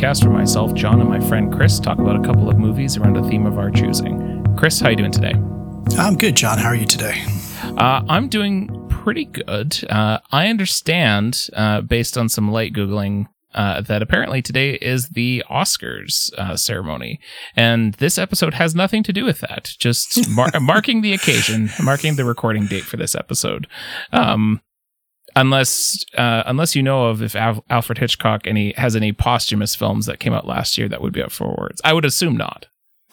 podcast where myself, John, and my friend Chris talk about a couple of movies around a theme of our choosing. Chris, how are you doing today? I'm good, John. How are you today? Uh, I'm doing pretty good. Uh, I understand, uh, based on some light googling, uh, that apparently today is the Oscars uh, ceremony, and this episode has nothing to do with that. Just mar- marking the occasion, marking the recording date for this episode. Um, unless uh, unless you know of if Al- Alfred Hitchcock any has any posthumous films that came out last year that would be up for awards. I would assume not.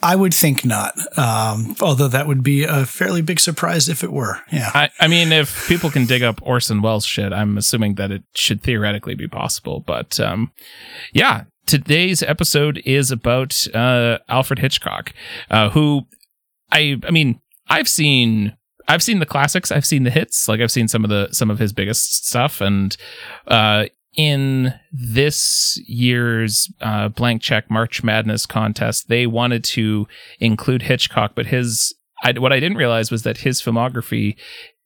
I would think not. Um, although that would be a fairly big surprise if it were. Yeah. I, I mean, if people can dig up Orson Welles shit, I'm assuming that it should theoretically be possible. But um, yeah, today's episode is about uh, Alfred Hitchcock, uh, who I I mean I've seen I've seen the classics, I've seen the hits, like I've seen some of the some of his biggest stuff, and uh, in this year's uh, blank check March Madness contest, they wanted to include Hitchcock, but his I, what I didn't realize was that his filmography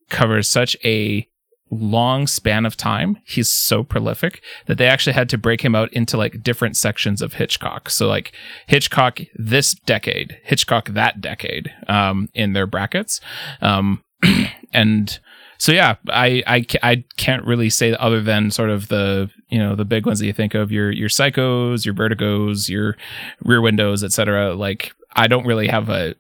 covers such a long span of time. He's so prolific that they actually had to break him out into like different sections of Hitchcock. So like Hitchcock this decade, Hitchcock that decade, um, in their brackets. Um, and so yeah, I, I, I can't really say other than sort of the you know the big ones that you think of your your psychos, your vertigos, your rear windows, etc. Like I don't really have a.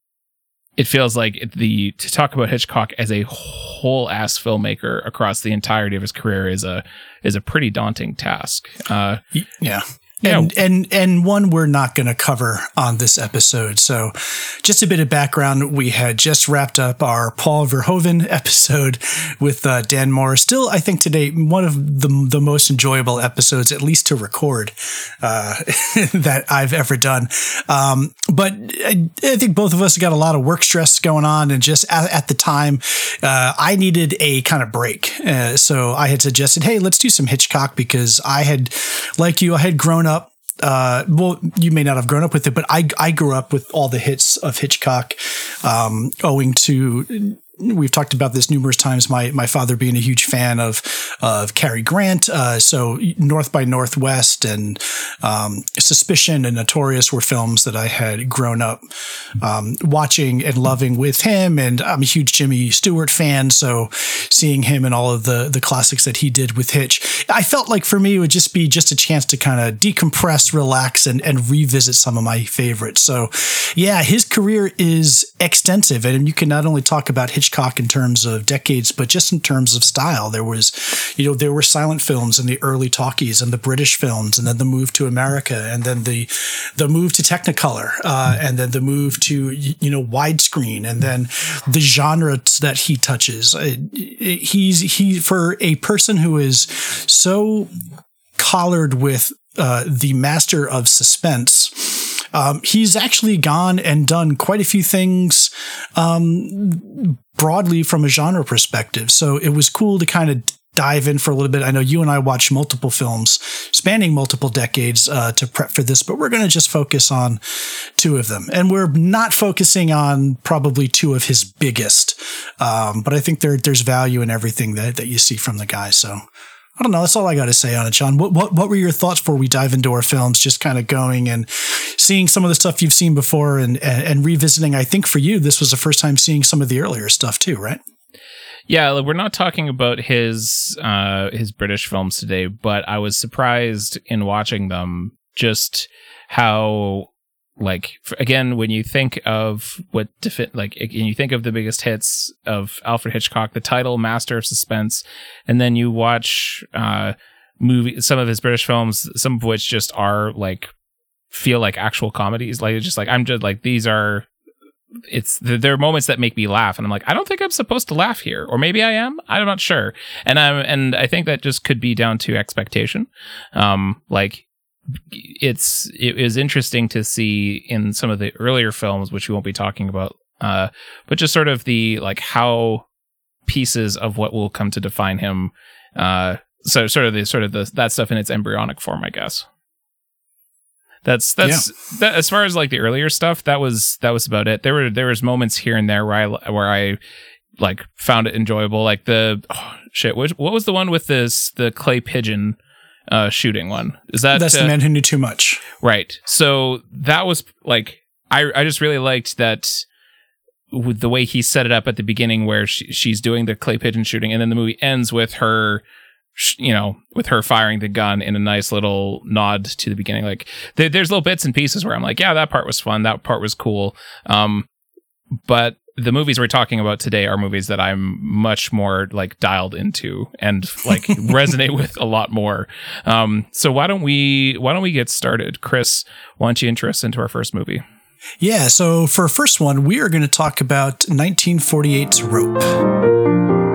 It feels like the to talk about Hitchcock as a whole ass filmmaker across the entirety of his career is a is a pretty daunting task. Uh, yeah, yeah. and and one we're not going to cover on this episode. So, just a bit of background: we had just wrapped up our Paul Verhoeven episode with uh, Dan Moore. Still, I think today one of the the most enjoyable episodes, at least to record, uh, that I've ever done. Um, but I, I, think both of us got a lot of work stress going on, and just at, at the time, uh, I needed a kind of break. Uh, so I had suggested, "Hey, let's do some Hitchcock," because I had, like you, I had grown up uh, well, you may not have grown up with it, but I, I grew up with all the hits of Hitchcock, um, owing to we've talked about this numerous times. My my father being a huge fan of of Cary Grant, uh, so North by Northwest and um, Suspicion and Notorious were films that I had grown up um, watching and loving with him. And I'm a huge Jimmy Stewart fan, so seeing him and all of the the classics that he did with Hitch, I felt like for me it would just be just a chance to kind of decompress, relax, and and revisit some of my favorites. So yeah, his career is extensive, and you can not only talk about Hitch Hitchcock in terms of decades, but just in terms of style. There was, you know, there were silent films in the early talkies and the British films, and then the move to America, and then the the move to Technicolor, uh, and then the move to you know widescreen, and then the genre that he touches. It, it, he's he for a person who is so collared with uh, the master of suspense um, he's actually gone and done quite a few things um, broadly from a genre perspective. So it was cool to kind of dive in for a little bit. I know you and I watched multiple films spanning multiple decades uh, to prep for this, but we're going to just focus on two of them. And we're not focusing on probably two of his biggest, um, but I think there, there's value in everything that, that you see from the guy. So I don't know. That's all I got to say on it, John. What, what, what were your thoughts before we dive into our films? Just kind of going and seeing some of the stuff you've seen before and, and, and revisiting. I think for you, this was the first time seeing some of the earlier stuff too, right? Yeah, we're not talking about his uh, his British films today, but I was surprised in watching them just how like again when you think of what defi- like and you think of the biggest hits of alfred hitchcock the title master of suspense and then you watch uh movie some of his british films some of which just are like feel like actual comedies. Like it's just like i'm just like these are it's there are moments that make me laugh and i'm like i don't think i'm supposed to laugh here or maybe i am i'm not sure. And i'm and i think that just could be down to expectation. Um like it's it is interesting to see in some of the earlier films, which we won't be talking about, uh, but just sort of the like how pieces of what will come to define him. Uh, so sort of the sort of the that stuff in its embryonic form, I guess. That's that's yeah. that as far as like the earlier stuff. That was that was about it. There were there was moments here and there where I where I like found it enjoyable. Like the oh, shit. What what was the one with this the clay pigeon? Uh, shooting one. Is that that's uh, the man who knew too much? Right. So that was like I I just really liked that with the way he set it up at the beginning, where she, she's doing the clay pigeon shooting, and then the movie ends with her you know, with her firing the gun in a nice little nod to the beginning. Like there's little bits and pieces where I'm like, yeah, that part was fun. That part was cool. Um, but the movies we're talking about today are movies that I'm much more like dialed into and like resonate with a lot more. Um, so why don't we why don't we get started, Chris? Why don't you intro us into our first movie? Yeah. So for first one, we are going to talk about 1948's Rope.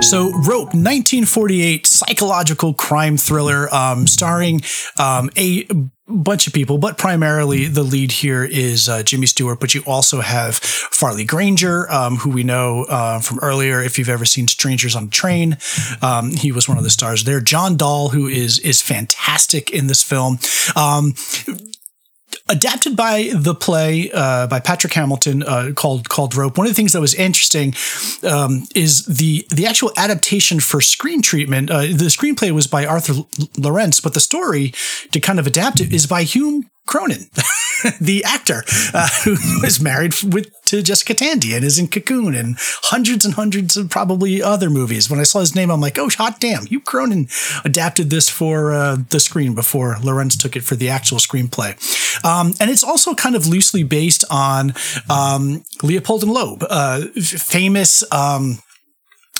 So, Rope, 1948 psychological crime thriller, um, starring um, a bunch of people, but primarily the lead here is uh, Jimmy Stewart. But you also have Farley Granger, um, who we know uh, from earlier. If you've ever seen Strangers on a Train, um, he was one of the stars there. John Dall, who is is fantastic in this film. Um, adapted by the play uh, by Patrick Hamilton uh, called called Rope. One of the things that was interesting um, is the the actual adaptation for screen treatment. Uh, the screenplay was by Arthur Laurents, but the story to kind of adapt it is by Hume Cronyn, the actor uh, who was married with to Jessica Tandy and is in Cocoon and hundreds and hundreds of probably other movies. When I saw his name, I'm like, oh, hot damn! Hume Cronyn adapted this for uh, the screen before Laurents took it for the actual screenplay. Um, and it's also kind of loosely based on um, Leopold and Loeb, uh, famous. Um,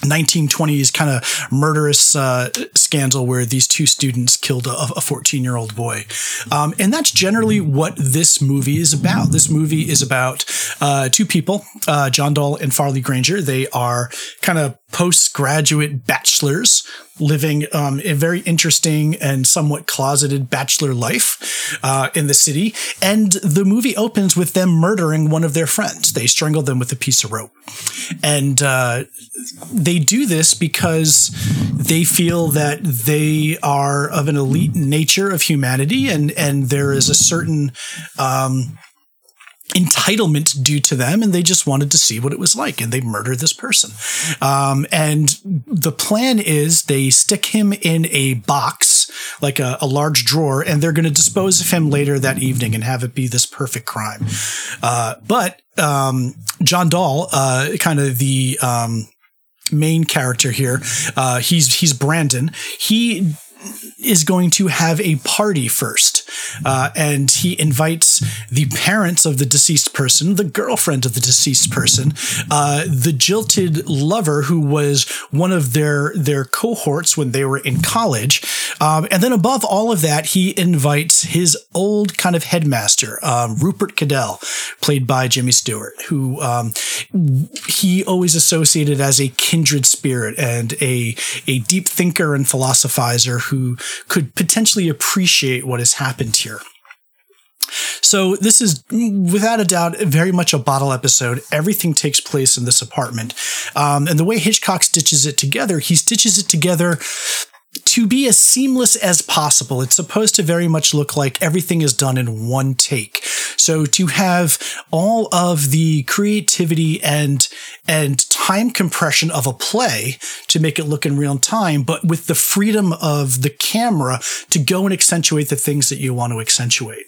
1920s kind of murderous uh, scandal where these two students killed a 14 year old boy. Um, and that's generally what this movie is about. This movie is about uh, two people, uh, John Dall and Farley Granger. They are kind of postgraduate bachelors living um, a very interesting and somewhat closeted bachelor life uh, in the city. And the movie opens with them murdering one of their friends. They strangle them with a piece of rope. And uh, they do this because they feel that they are of an elite nature of humanity and, and there is a certain. Um, entitlement due to them and they just wanted to see what it was like and they murdered this person. Um, and the plan is they stick him in a box like a, a large drawer and they're going to dispose of him later that evening and have it be this perfect crime. Uh, but um, john dall uh, kind of the um, main character here uh, he's he's brandon. He is going to have a party first. Uh, and he invites the parents of the deceased person, the girlfriend of the deceased person, uh, the jilted lover who was one of their, their cohorts when they were in college. Um, and then above all of that, he invites his old kind of headmaster, um, Rupert Cadell, played by Jimmy Stewart, who um, he always associated as a kindred spirit and a, a deep thinker and philosophizer who could potentially appreciate what has happened here. So this is without a doubt very much a bottle episode. Everything takes place in this apartment, um, and the way Hitchcock stitches it together, he stitches it together to be as seamless as possible. It's supposed to very much look like everything is done in one take. So to have all of the creativity and and time compression of a play to make it look in real time, but with the freedom of the camera to go and accentuate the things that you want to accentuate.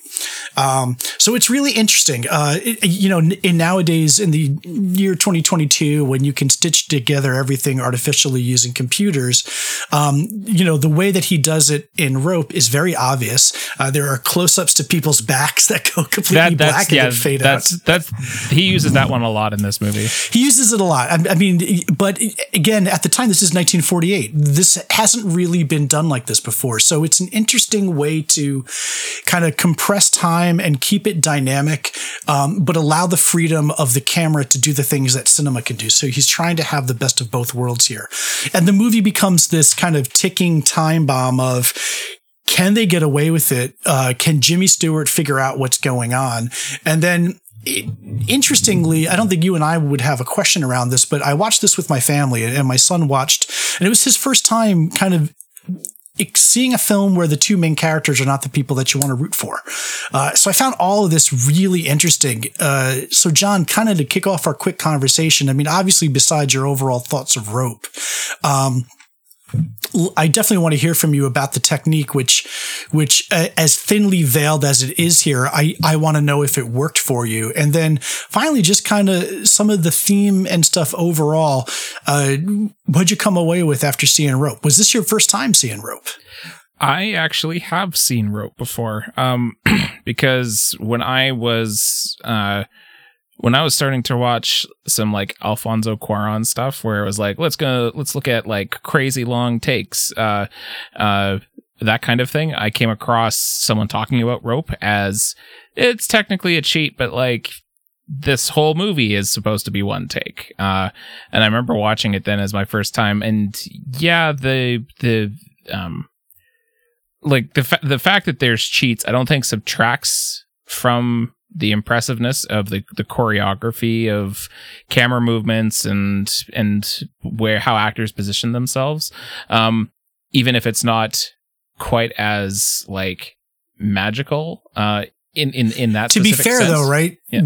Um, so it's really interesting. Uh, it, you know, in nowadays in the year 2022, when you can stitch together everything artificially using computers, um, you know, the way that he does it in Rope is very obvious. Uh, there are close-ups to people's backs that go completely that, black yeah, fade that's, out. That's he uses that one a lot in this movie. He uses it a lot. I, I mean, but again, at the time, this is 1948. This hasn't really been done like this before, so it's an interesting way to kind of compress time and keep it dynamic, um, but allow the freedom of the camera to do the things that cinema can do. So he's trying to have the best of both worlds here, and the movie becomes this kind of ticking time bomb of can they get away with it? Uh, can Jimmy Stewart figure out what's going on? And then interestingly, I don't think you and I would have a question around this, but I watched this with my family and my son watched, and it was his first time kind of seeing a film where the two main characters are not the people that you want to root for. Uh, so I found all of this really interesting. Uh, so John, kind of to kick off our quick conversation, I mean, obviously besides your overall thoughts of Rope, um, I definitely want to hear from you about the technique, which, which uh, as thinly veiled as it is here, I, I want to know if it worked for you. And then finally, just kind of some of the theme and stuff overall. Uh, what'd you come away with after seeing Rope? Was this your first time seeing Rope? I actually have seen Rope before, um, because when I was, uh, when I was starting to watch some like Alfonso Cuarón stuff where it was like, let's go, let's look at like crazy long takes, uh, uh, that kind of thing, I came across someone talking about rope as it's technically a cheat, but like this whole movie is supposed to be one take. Uh, and I remember watching it then as my first time. And yeah, the, the, um, like the, fa- the fact that there's cheats, I don't think subtracts from the impressiveness of the the choreography of camera movements and and where how actors position themselves um even if it's not quite as like magical uh in in in that to be fair sense. though right yeah.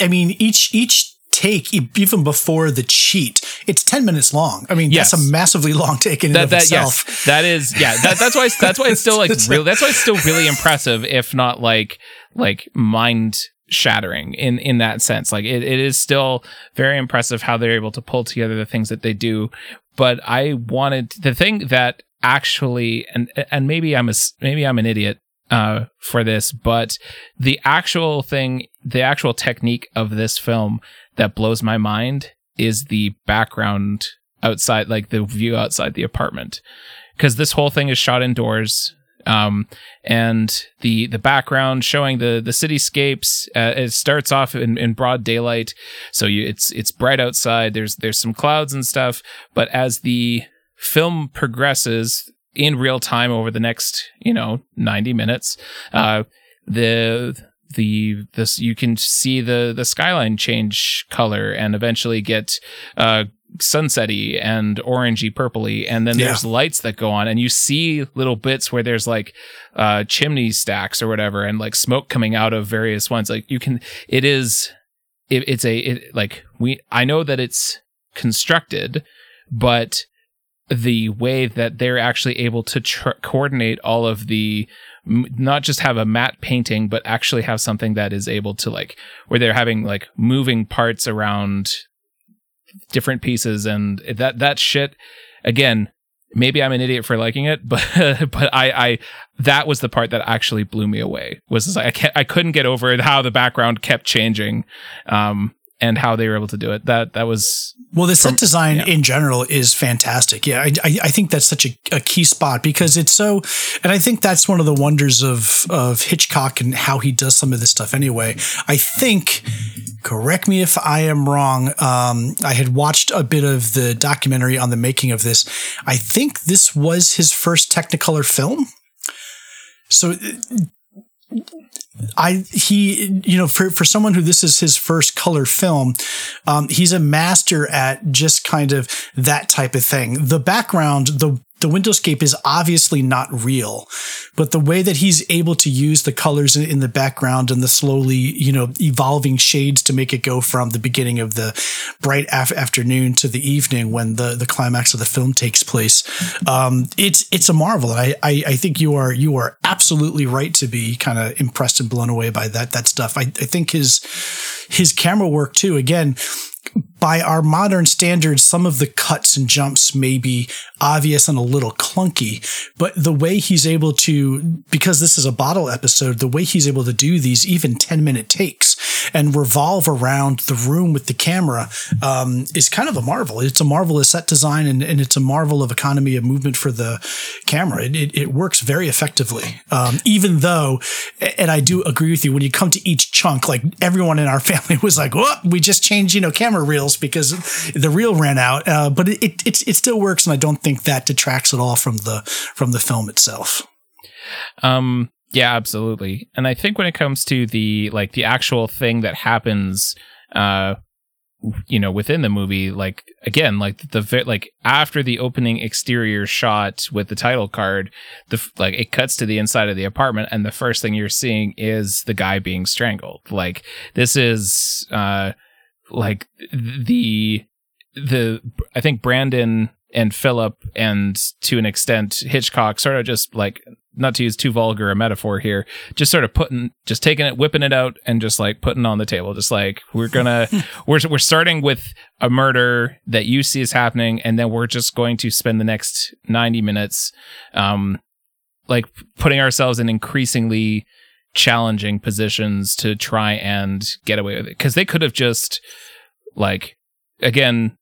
i mean each each take even before the cheat. It's 10 minutes long. I mean yes. that's a massively long take in that, that itself. Yes, that is yeah that, that's why that's why it's still like real that's why it's still really impressive if not like like mind shattering in in that sense. Like it, it is still very impressive how they're able to pull together the things that they do. But i wanted the thing that actually and and maybe i'm a maybe i'm an idiot uh for this but the actual thing the actual technique of this film that blows my mind is the background outside like the view outside the apartment because this whole thing is shot indoors um, and the the background showing the the cityscapes. Uh, it starts off in, in broad daylight, so you, it's it's bright outside. There's there's some clouds and stuff, but as the film progresses in real time over the next you know 90 minutes, uh, the the this you can see the the skyline change color and eventually get uh sunsetty and orangey purpley and then there's yeah. lights that go on and you see little bits where there's like uh chimney stacks or whatever and like smoke coming out of various ones like you can it is it, it's a it, like we i know that it's constructed but the way that they're actually able to tr- coordinate all of the not just have a matte painting but actually have something that is able to like where they're having like moving parts around different pieces and that that shit again maybe i'm an idiot for liking it but but i i that was the part that actually blew me away was like i can't i couldn't get over how the background kept changing um and how they were able to do it. That that was well. The from, set design yeah. in general is fantastic. Yeah, I, I, I think that's such a, a, key spot because it's so, and I think that's one of the wonders of of Hitchcock and how he does some of this stuff. Anyway, I think. Correct me if I am wrong. Um, I had watched a bit of the documentary on the making of this. I think this was his first Technicolor film. So I he you know for for someone who this is his first color film, um, he's a master at just kind of that type of thing. The background, the the windowscape is obviously not real, but the way that he's able to use the colors in the background and the slowly, you know, evolving shades to make it go from the beginning of the bright af- afternoon to the evening when the, the climax of the film takes place, um, it's it's a marvel. I, I, I think you are you are absolutely right to be kind of impressed and blown away by that that stuff. I, I think his his camera work too. Again, by our modern standards, some of the cuts and jumps may be obvious and a little clunky, but the way he's able to, because this is a bottle episode, the way he's able to do these even 10 minute takes and revolve around the room with the camera um, is kind of a marvel. It's a marvel of set design and, and, it's a marvel of economy of movement for the camera. It, it, it works very effectively, um, even though, and I do agree with you, when you come to each chunk, like everyone in our family was like, "What? we just changed, you know, camera reels because the reel ran out. Uh, but it, it, it, it still works. And I don't think that detracts at all from the, from the film itself. Um, Yeah, absolutely. And I think when it comes to the like the actual thing that happens uh you know within the movie like again like the like after the opening exterior shot with the title card the like it cuts to the inside of the apartment and the first thing you're seeing is the guy being strangled like this is uh like the the I think Brandon and Philip and to an extent Hitchcock sort of just like not to use too vulgar a metaphor here, just sort of putting, just taking it, whipping it out, and just like putting on the table. Just like we're gonna, we're we're starting with a murder that you see is happening, and then we're just going to spend the next ninety minutes, um, like putting ourselves in increasingly challenging positions to try and get away with it because they could have just like again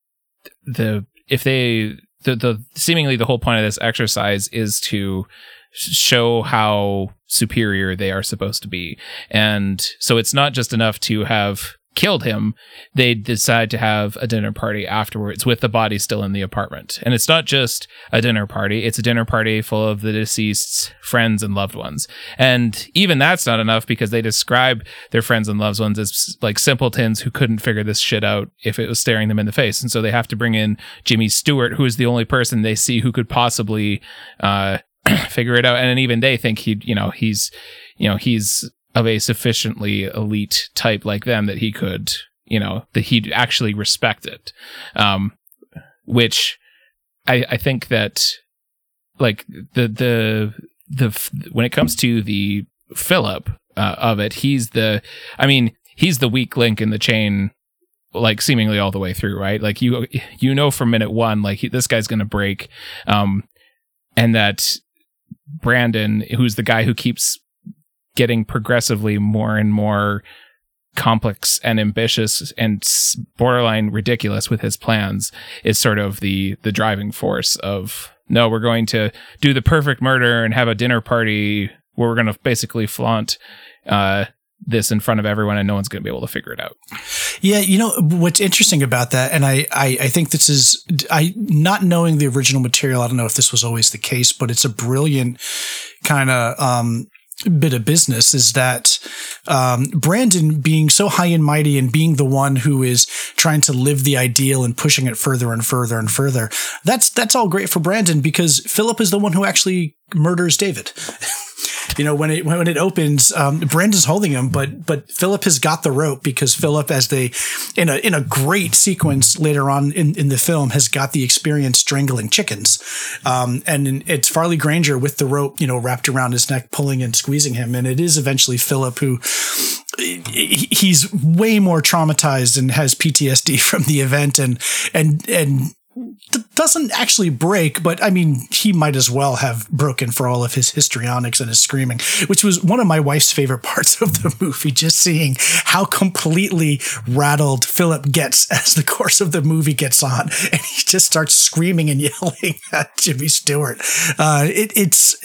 the if they the the seemingly the whole point of this exercise is to show how superior they are supposed to be. And so it's not just enough to have killed him, they decide to have a dinner party afterwards with the body still in the apartment. And it's not just a dinner party, it's a dinner party full of the deceased's friends and loved ones. And even that's not enough because they describe their friends and loved ones as like simpletons who couldn't figure this shit out if it was staring them in the face. And so they have to bring in Jimmy Stewart, who is the only person they see who could possibly uh, figure it out. And even they think he, you know, he's, you know, he's of a sufficiently elite type like them that he could, you know, that he'd actually respect it. Um, which I, I think that like the, the, the, when it comes to the Philip uh, of it, he's the, I mean, he's the weak link in the chain like seemingly all the way through, right? Like you you know from minute one, like he, this guy's gonna break, um, and that Brandon, who's the guy who keeps getting progressively more and more complex and ambitious and borderline ridiculous with his plans is sort of the the driving force of no we're going to do the perfect murder and have a dinner party where we're going to basically flaunt uh, this in front of everyone and no one's going to be able to figure it out. Yeah, you know what's interesting about that, and I, I, I think this is I not knowing the original material. I don't know if this was always the case, but it's a brilliant kind of um, bit of business is that um, Brandon being so high and mighty and being the one who is trying to live the ideal and pushing it further and further and further. That's that's all great for Brandon because Philip is the one who actually murders David. you know, when it when it opens, um, Brandon's holding him, but but Philip has got the rope because Philip, as they in a in a great sequence later on in, in the film, has got the experience strangling chickens, um, and it's Farley Granger with the rope, you know, wrapped around his neck, pulling and squeezing him, and it is eventually Philip who he's way more traumatized and has PTSD from the event and and and doesn't actually break, but I mean, he might as well have broken for all of his histrionics and his screaming, which was one of my wife's favorite parts of the movie. Just seeing how completely rattled Philip gets as the course of the movie gets on, and he just starts screaming and yelling at Jimmy Stewart. Uh, it, it's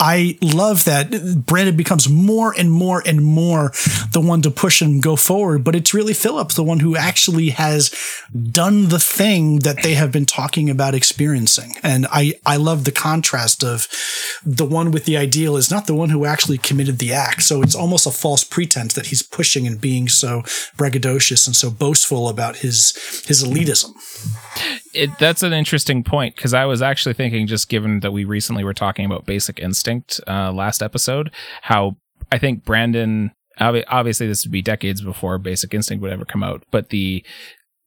I love that Brandon becomes more and more and more the one to push and go forward, but it's really Philip, the one who actually has done the thing that they have have been talking about experiencing. And I, I love the contrast of the one with the ideal is not the one who actually committed the act. So it's almost a false pretense that he's pushing and being so braggadocious and so boastful about his, his elitism. It, that's an interesting point because I was actually thinking, just given that we recently were talking about Basic Instinct uh, last episode, how I think Brandon obviously this would be decades before basic instinct would ever come out but the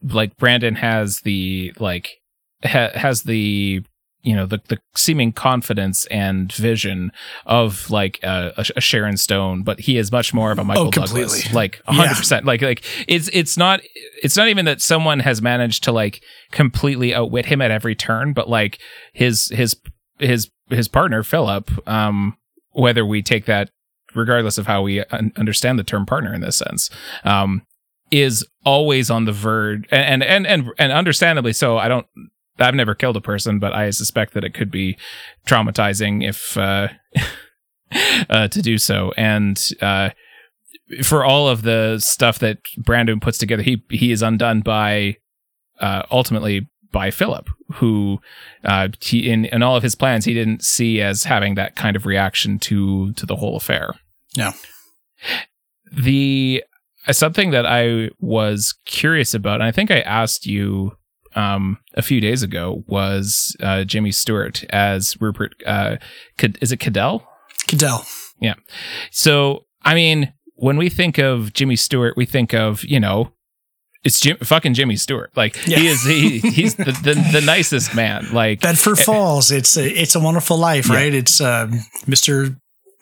like Brandon has the like ha- has the you know the the seeming confidence and vision of like a, a, Sharon Stone, but he is much more of a Michael oh, Douglas, like hundred yeah. percent. Like like it's it's not it's not even that someone has managed to like completely outwit him at every turn, but like his his his his partner Philip, um, whether we take that regardless of how we understand the term partner in this sense, um, is always on the verge and and and and understandably so i don't i've never killed a person but i suspect that it could be traumatizing if uh, uh to do so and uh for all of the stuff that brandon puts together he he is undone by uh ultimately by Philip, who uh, he in in all of his plans he didn't see as having that kind of reaction to to the whole affair. Yeah. The something that I was curious about, and I think I asked you um, a few days ago, was uh, Jimmy Stewart as Rupert. Uh, is it Cadell? Cadell. Yeah. So I mean, when we think of Jimmy Stewart, we think of you know it's Jim, fucking Jimmy Stewart. Like yeah. he is, he, he's the, the, the nicest man. Like Bedford eh, Falls. It's a, it's a wonderful life, yeah. right? It's um, Mr.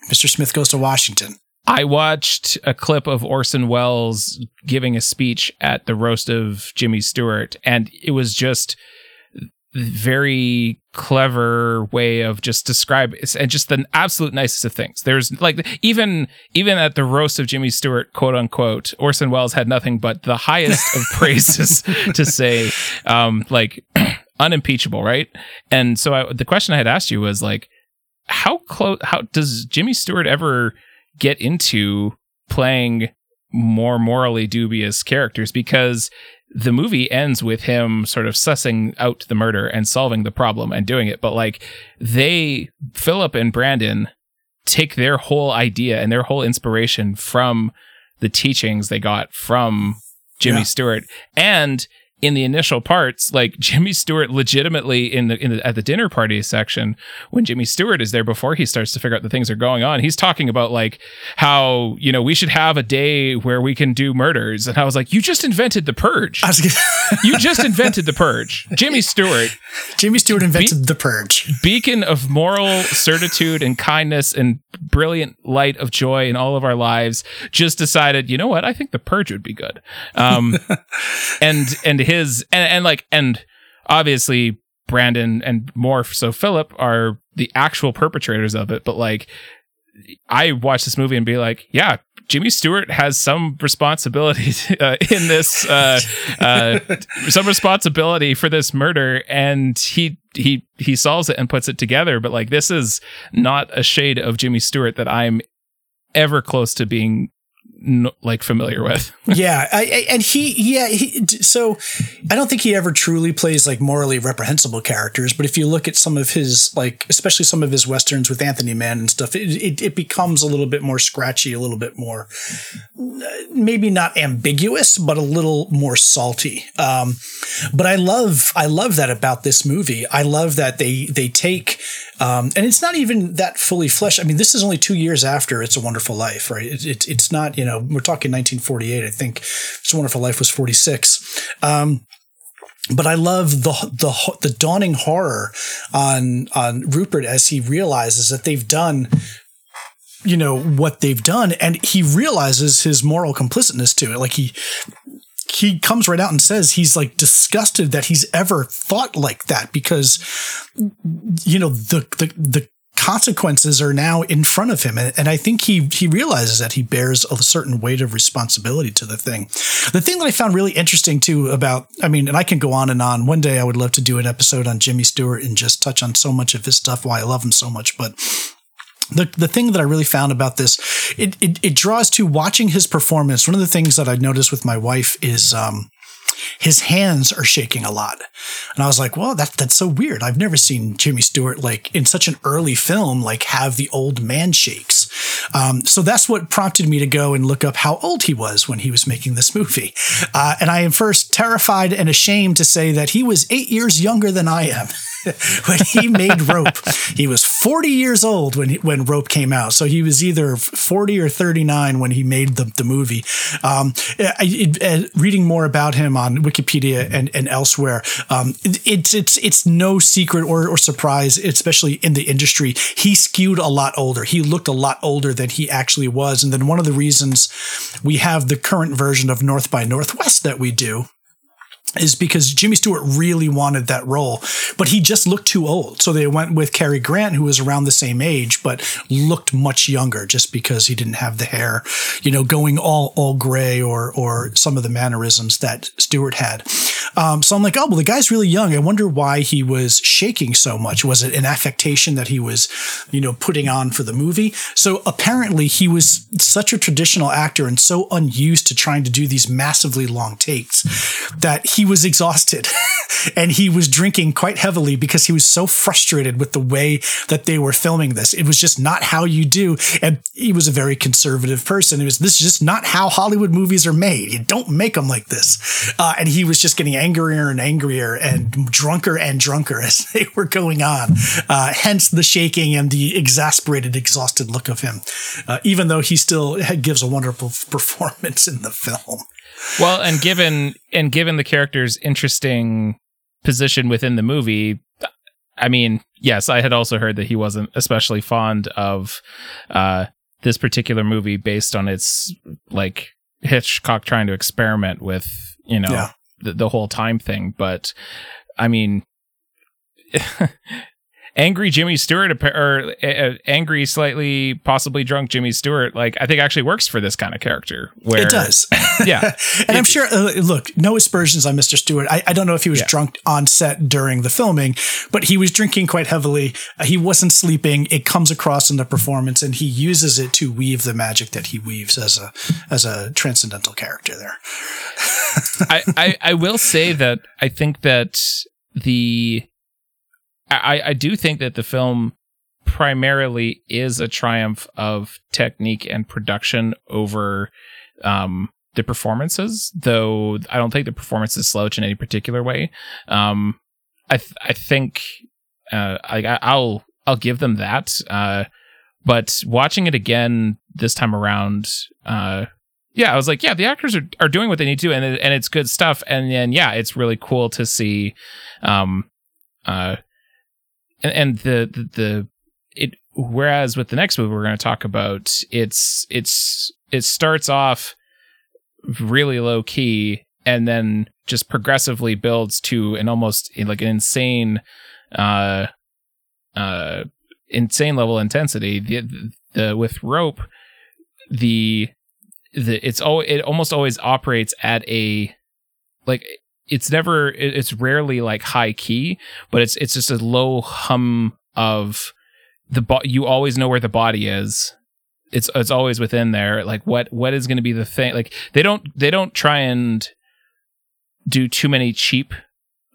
Mr. Smith goes to Washington. I watched a clip of Orson Welles giving a speech at the roast of Jimmy Stewart, and it was just very clever way of just describing and just the absolute nicest of things. There's like even even at the roast of Jimmy Stewart, quote unquote, Orson Welles had nothing but the highest of praises to say, um, like unimpeachable, right? And so I, the question I had asked you was like, how close? How does Jimmy Stewart ever get into playing more morally dubious characters? Because the movie ends with him sort of sussing out the murder and solving the problem and doing it. But like they, Philip and Brandon, take their whole idea and their whole inspiration from the teachings they got from Jimmy yeah. Stewart and in the initial parts, like Jimmy Stewart legitimately in the, in the at the dinner party section, when Jimmy Stewart is there before he starts to figure out the things are going on, he's talking about like how you know we should have a day where we can do murders, and I was like, you just invented the purge. you just invented the purge, Jimmy Stewart. Jimmy Stewart invented be- the purge, beacon of moral certitude and kindness and brilliant light of joy in all of our lives. Just decided, you know what? I think the purge would be good. Um, and and his and, and like and obviously Brandon and more so Philip are the actual perpetrators of it, but like I watch this movie and be like, yeah, Jimmy Stewart has some responsibility uh, in this, uh, uh, some responsibility for this murder, and he he he solves it and puts it together. But like, this is not a shade of Jimmy Stewart that I'm ever close to being like familiar with. yeah, I, I, and he, yeah, he, so I don't think he ever truly plays like morally reprehensible characters. But if you look at some of his, like especially some of his westerns with Anthony Mann and stuff, it, it, it becomes a little bit more scratchy, a little bit more, maybe not ambiguous, but a little more salty. Um, but I love, I love that about this movie. I love that they they take um, and it's not even that fully fleshed. I mean, this is only two years after It's a Wonderful Life, right? It, it, it's not, you know, we're talking 1948. I think It's a Wonderful Life was 46. Um, but I love the the the dawning horror on on Rupert as he realizes that they've done you know what they've done and he realizes his moral complicitness to it like he he comes right out and says he's like disgusted that he's ever thought like that because you know the the the consequences are now in front of him. And, and i think he he realizes that he bears a certain weight of responsibility to the thing. The thing that i found really interesting too about i mean and i can go on and on. One day i would love to do an episode on jimmy stewart and just touch on so much of his stuff why i love him so much but the, the thing that I really found about this, it, it, it draws to watching his performance. One of the things that I noticed with my wife is, um, his hands are shaking a lot. And I was like, well, that, that's so weird. I've never seen Jimmy Stewart like in such an early film, like have the old man shakes. Um, so that's what prompted me to go and look up how old he was when he was making this movie. Uh, and I am first terrified and ashamed to say that he was eight years younger than I am. when he made Rope. he was 40 years old when he, when Rope came out. So he was either 40 or 39 when he made the, the movie. Um, I, uh, reading more about him on Wikipedia and, and elsewhere, um, it, it's it's it's no secret or, or surprise, especially in the industry. He skewed a lot older. He looked a lot older than he actually was. And then one of the reasons we have the current version of North by Northwest that we do is because Jimmy Stewart really wanted that role, but he just looked too old. So they went with Cary Grant, who was around the same age, but looked much younger just because he didn't have the hair, you know, going all, all gray or, or some of the mannerisms that Stewart had. Um, so I'm like, oh well, the guy's really young. I wonder why he was shaking so much. Was it an affectation that he was, you know, putting on for the movie? So apparently he was such a traditional actor and so unused to trying to do these massively long takes that he was exhausted and he was drinking quite heavily because he was so frustrated with the way that they were filming this. It was just not how you do. And he was a very conservative person. It was this is just not how Hollywood movies are made. You don't make them like this. Uh, and he was just getting angrier and angrier and drunker and drunker as they were going on. Uh, hence the shaking and the exasperated, exhausted look of him, uh, even though he still gives a wonderful performance in the film. Well, and given and given the character's interesting position within the movie, I mean, yes, I had also heard that he wasn't especially fond of uh, this particular movie based on its like Hitchcock trying to experiment with, you know, yeah. the, the whole time thing. But I mean, angry Jimmy Stewart or uh, angry, slightly possibly drunk Jimmy Stewart, like I think actually works for this kind of character. Where it does, yeah. and it, I'm sure. Uh, look, no aspersions on Mr. Stewart. I, I don't know if he was yeah. drunk on set during the filming, but he was drinking quite heavily. Uh, he wasn't sleeping. It comes across in the performance, and he uses it to weave the magic that he weaves as a as a transcendental character. There, I, I I will say that I think that the I, I do think that the film primarily is a triumph of technique and production over um, the performances, though I don't think the performances slouch in any particular way. Um, I th- I think uh, I, I'll I'll give them that. Uh, but watching it again this time around, uh, yeah, I was like, yeah, the actors are, are doing what they need to, and it, and it's good stuff. And then yeah, it's really cool to see, um, uh, and, and the, the the it whereas with the next movie we're going to talk about it's it's it starts off really low key and then just progressively builds to an almost like an insane uh uh insane level intensity. The, the with rope the the it's all it almost always operates at a like it's never it's rarely like high key but it's it's just a low hum of the bo- you always know where the body is. It's it's always within there. Like what what is going to be the thing? Like they don't they don't try and do too many cheap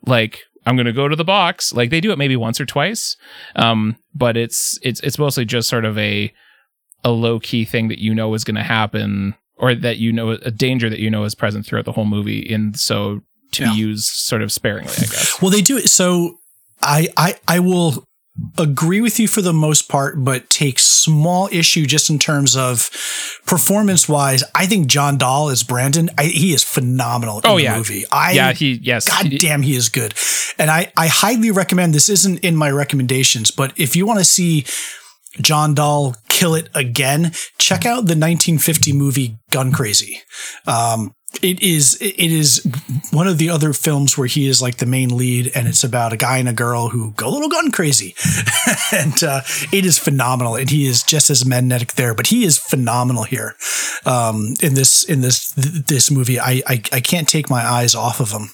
like i'm going to go to the box. Like they do it maybe once or twice um but it's it's it's mostly just sort of a a low key thing that you know is going to happen or that you know a danger that you know is present throughout the whole movie and so to yeah. be used sort of sparingly, I guess. Well, they do it. So I, I, I will agree with you for the most part, but take small issue just in terms of performance wise. I think John Dall as Brandon, I, he is phenomenal oh, yeah. movie. I, yeah, he, yes. God damn, he is good. And I, I highly recommend this isn't in my recommendations, but if you want to see John Dall kill it again, check out the 1950 movie Gun Crazy. Um, it is it is one of the other films where he is like the main lead and it's about a guy and a girl who go a little gun crazy and uh, it is phenomenal and he is just as magnetic there but he is phenomenal here um, in this in this this movie I, I i can't take my eyes off of him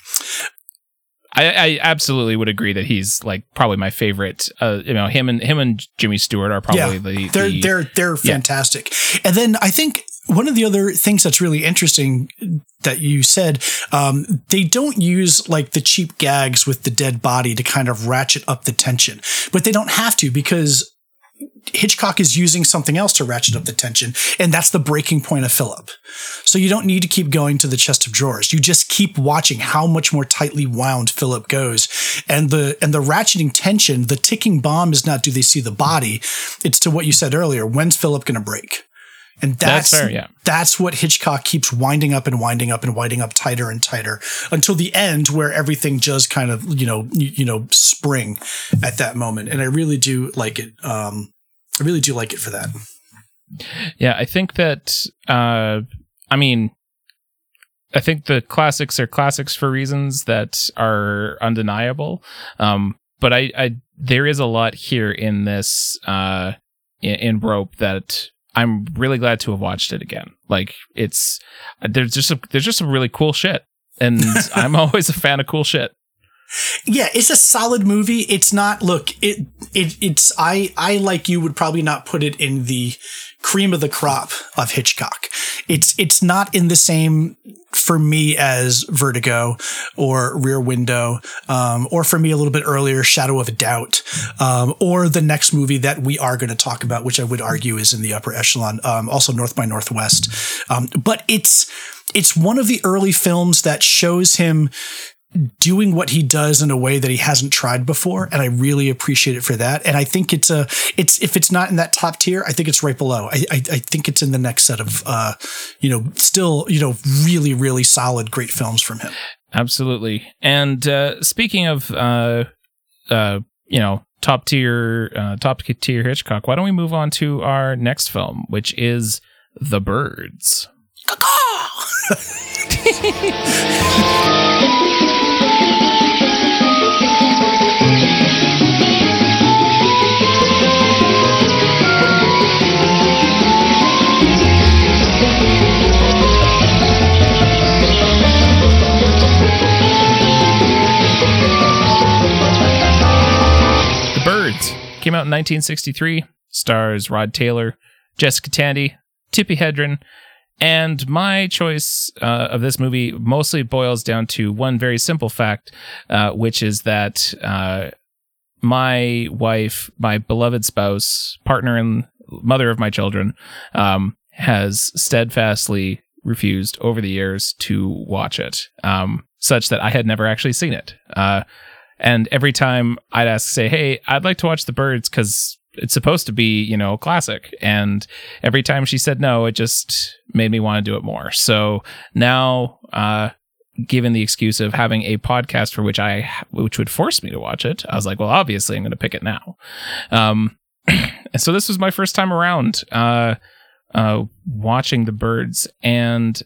I, I, absolutely would agree that he's like probably my favorite. Uh, you know, him and him and Jimmy Stewart are probably yeah, the, they're the, they're they're fantastic. Yeah. And then I think one of the other things that's really interesting that you said, um, they don't use like the cheap gags with the dead body to kind of ratchet up the tension, but they don't have to because Hitchcock is using something else to ratchet up the tension, and that's the breaking point of Philip. So you don't need to keep going to the chest of drawers. You just keep watching how much more tightly wound Philip goes, and the and the ratcheting tension, the ticking bomb is not do they see the body? It's to what you said earlier. When's Philip going to break? And that's, that's fair, yeah. That's what Hitchcock keeps winding up and winding up and winding up tighter and tighter until the end where everything just kind of, you know, you, you know, spring at that moment. And I really do like it. Um, I really do like it for that. Yeah, I think that uh I mean I think the classics are classics for reasons that are undeniable. Um but I, I there is a lot here in this uh in, in rope that I'm really glad to have watched it again. Like it's there's just there's just some really cool shit. and I'm always a fan of cool shit. Yeah, it's a solid movie. It's not look, it it it's I I like you would probably not put it in the cream of the crop of Hitchcock. It's it's not in the same for me as Vertigo or Rear Window, um, or for me a little bit earlier, Shadow of a Doubt, um, or the next movie that we are going to talk about, which I would argue is in the upper echelon, um, also North by Northwest. Um, but it's it's one of the early films that shows him doing what he does in a way that he hasn't tried before and i really appreciate it for that. And i think it's a it's if it's not in that top tier i think it's right below. I i, I think it's in the next set of uh you know still you know really really solid great films from him. Absolutely. And uh speaking of uh uh you know top tier uh top tier hitchcock why don't we move on to our next film which is the birds Came out in 1963. Stars Rod Taylor, Jessica Tandy, Tippi Hedren, and my choice uh, of this movie mostly boils down to one very simple fact, uh, which is that uh, my wife, my beloved spouse, partner and mother of my children, um, has steadfastly refused over the years to watch it, um, such that I had never actually seen it. And every time I'd ask, say, hey, I'd like to watch The Birds because it's supposed to be, you know, classic. And every time she said no, it just made me want to do it more. So now, uh, given the excuse of having a podcast for which I, which would force me to watch it, I was like, well, obviously I'm going to pick it now. Um, so this was my first time around, uh, uh, watching the birds and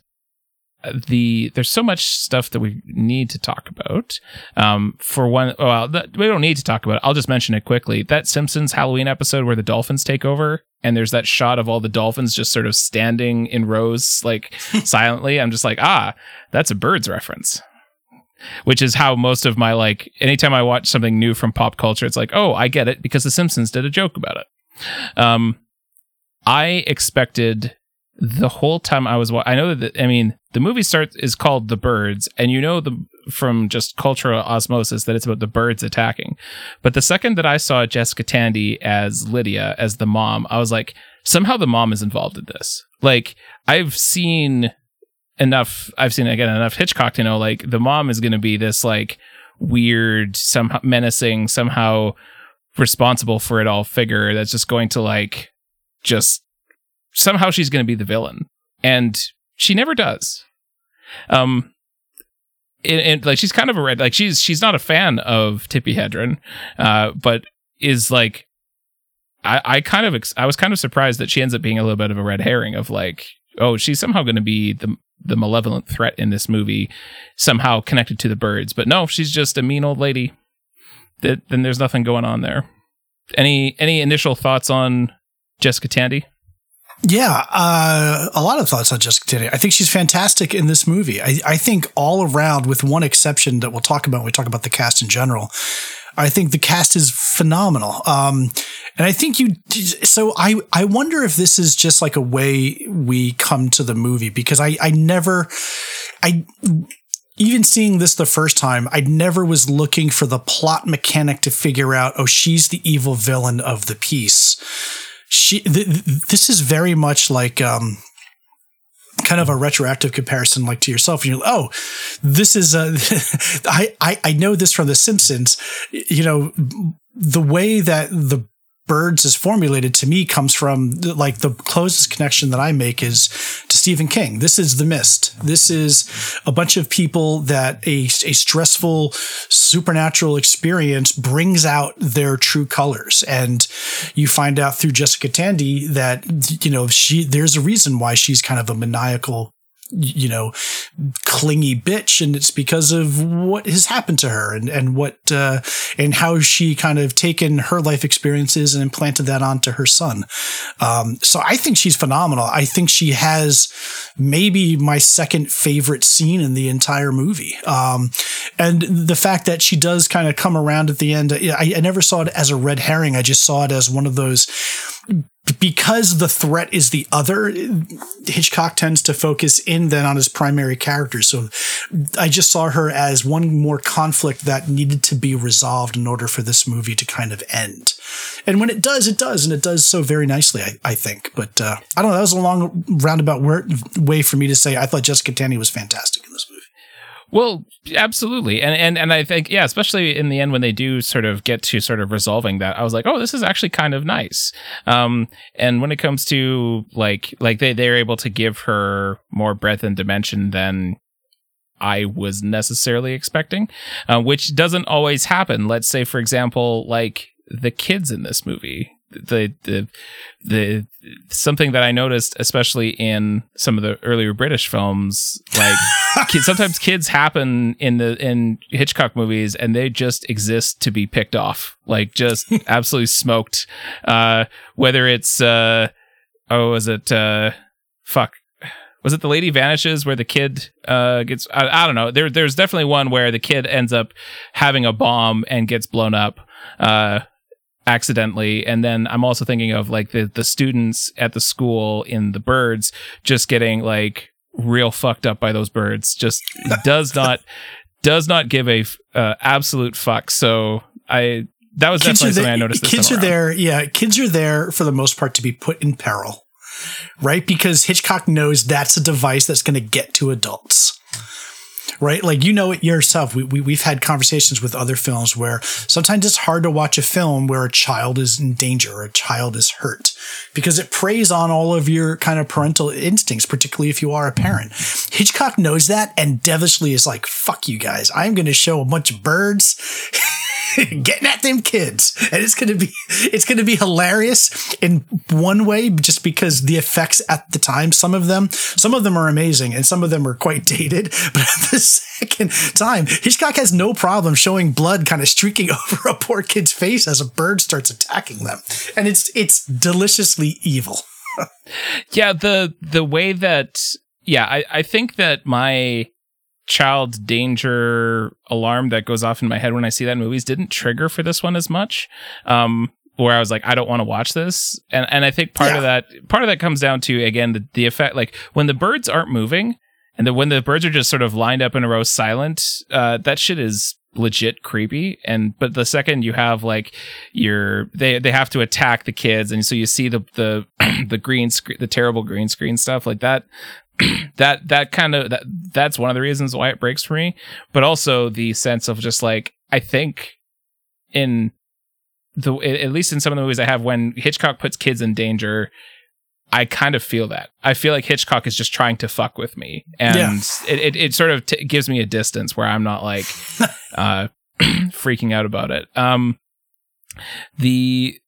the there's so much stuff that we need to talk about. Um, for one, well, we don't need to talk about it. I'll just mention it quickly. That Simpsons Halloween episode where the dolphins take over, and there's that shot of all the dolphins just sort of standing in rows, like silently. I'm just like, ah, that's a birds reference. Which is how most of my like, anytime I watch something new from pop culture, it's like, oh, I get it because the Simpsons did a joke about it. Um, I expected the whole time I was, I know that, I mean, the movie starts is called The Birds, and you know the from just cultural osmosis that it's about the birds attacking. But the second that I saw Jessica Tandy as Lydia, as the mom, I was like, somehow the mom is involved in this. Like, I've seen enough, I've seen again enough Hitchcock to know like the mom is going to be this like weird, somehow menacing, somehow responsible for it all figure that's just going to like just somehow she's going to be the villain. And she never does. Um, and, and, like she's kind of a red, like she's she's not a fan of Tippi Hedren, uh, but is like, I I kind of I was kind of surprised that she ends up being a little bit of a red herring of like, oh, she's somehow going to be the the malevolent threat in this movie, somehow connected to the birds, but no, she's just a mean old lady. That then there's nothing going on there. Any any initial thoughts on Jessica Tandy? Yeah, uh, a lot of thoughts on Jessica Tandy. I think she's fantastic in this movie. I, I think all around, with one exception that we'll talk about when we talk about the cast in general, I think the cast is phenomenal. Um, and I think you, so I, I wonder if this is just like a way we come to the movie because I, I never, I, even seeing this the first time, I never was looking for the plot mechanic to figure out, oh, she's the evil villain of the piece she th- this is very much like um, kind of a retroactive comparison like to yourself. You're like, oh this is a I, I i know this from the simpsons. You know the way that the birds is formulated to me comes from like the closest connection that I make is Stephen King. This is The Mist. This is a bunch of people that a, a stressful supernatural experience brings out their true colors. And you find out through Jessica Tandy that, you know, she, there's a reason why she's kind of a maniacal you know, clingy bitch. And it's because of what has happened to her and, and what, uh, and how she kind of taken her life experiences and implanted that onto her son. Um, so I think she's phenomenal. I think she has maybe my second favorite scene in the entire movie. Um, and the fact that she does kind of come around at the end, I, I never saw it as a red herring. I just saw it as one of those because the threat is the other, Hitchcock tends to focus in then on his primary character. So I just saw her as one more conflict that needed to be resolved in order for this movie to kind of end. And when it does, it does, and it does so very nicely, I, I think. But uh, I don't know. That was a long roundabout way for me to say I thought Jessica Tandy was fantastic in this movie. Well, absolutely, and and and I think yeah, especially in the end when they do sort of get to sort of resolving that, I was like, oh, this is actually kind of nice. Um, and when it comes to like like they they're able to give her more breadth and dimension than I was necessarily expecting, uh, which doesn't always happen. Let's say, for example, like the kids in this movie the the the something that I noticed, especially in some of the earlier British films, like kids, sometimes kids happen in the in Hitchcock movies, and they just exist to be picked off, like just absolutely smoked. Uh, whether it's uh, oh, is it uh, fuck. Was it the lady vanishes where the kid uh, gets? I, I don't know. There, there's definitely one where the kid ends up having a bomb and gets blown up. Uh, accidentally. And then i'm also thinking of like the the students at the school in the birds just getting like real fucked up by those birds. Just does not does not give a uh, absolute fuck. So i that was kids definitely something i noticed kids are there yeah kids are there for the most part to be put in peril right? Because hitchcock knows that's a device that's going to get to adults right? Like you know it yourself. We, we we've had conversations with other films where sometimes it's hard to watch a film where a child is in danger or a child is hurt because it preys on all of your kind of parental instincts, particularly if you are a parent. Hitchcock knows that and devilishly is like, "Fuck you guys! I'm going to show a bunch of birds." getting at them kids. And it's gonna be it's gonna be hilarious in one way just because the effects at the time some of them some of them are amazing and some of them are quite dated but at the second time hitchcock has no problem showing blood kind of streaking over a poor kid's face as a bird starts attacking them. And it's it's deliciously evil. Yeah the the way that yeah i i think that my child danger alarm that goes off in my head when I see that in movies didn't trigger for this one as much. Um, where I was like, I don't want to watch this, and and I think part yeah. of that part of that comes down to again the, the effect like when the birds aren't moving and the, when the birds are just sort of lined up in a row silent, uh, that shit is legit creepy and but the second you have like your they they have to attack the kids and so you see the the the green screen the terrible green screen stuff like that that that kind of that that's one of the reasons why it breaks for me. But also the sense of just like i think in the at least in some of the movies i have when hitchcock puts kids in danger i kind of feel that. I feel like hitchcock is just trying to fuck with me. And yeah. it, it, it, sort of t- gives me a distance where i'm not like uh freaking out about it. Um the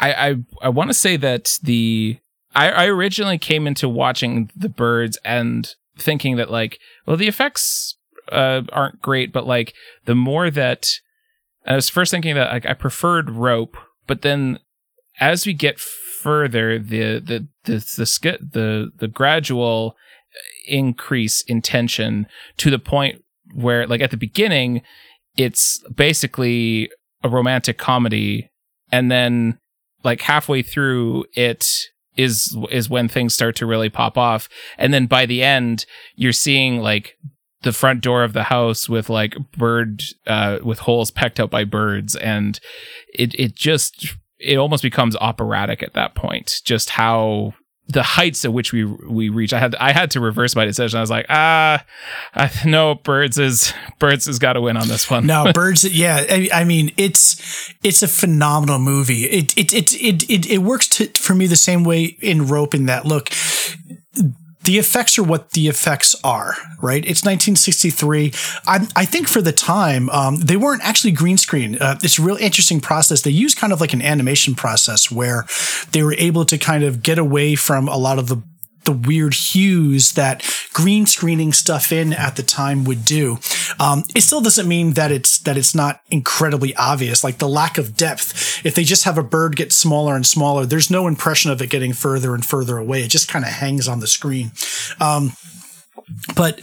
i i, I want to say that the I, I originally came into watching the birds and thinking that like, well, the effects uh, aren't great, but like the more that I was first thinking that like I preferred rope, but then as we get further, the the the the the, the gradual increase in tension to the point where like at the beginning it's basically a romantic comedy and then like halfway through it is is when things start to really pop off. And then by the end you're seeing like the front door of the house with like bird uh with holes pecked out by birds. And it it just it almost becomes operatic at that point just how the heights at which we we reach. I had I had to reverse my decision. I was like, ah, I, no, birds is birds has got to win on this one. no, birds. Yeah, I, I, mean it's it's a phenomenal movie. It it it it it, it works to, for me the same way in Rope in that look the effects are what the effects are, right? It's 1963. I, I think for the time, um, they weren't actually green screen. Uh, it's a real interesting process. They use kind of like an animation process where they were able to kind of get away from a lot of the the weird hues that green screening stuff in at the time would do. Um, it still doesn't mean that it's that it's not incredibly obvious. Like the lack of depth. If they just have a bird get smaller and smaller, there's no impression of it getting further and further away. It just kind of hangs on the screen. Um, but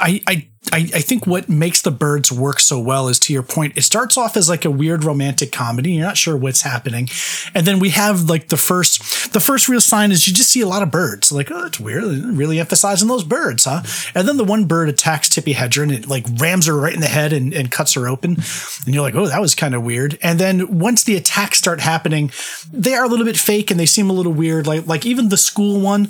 I, I I, I think what makes the birds work so well is to your point, it starts off as like a weird romantic comedy. You're not sure what's happening. And then we have like the first, the first real sign is you just see a lot of birds. Like, oh, it's weird. Really emphasizing those birds, huh? And then the one bird attacks Tippi Hedren and it like rams her right in the head and, and cuts her open. And you're like, oh, that was kind of weird. And then once the attacks start happening, they are a little bit fake and they seem a little weird. Like, like even the school one,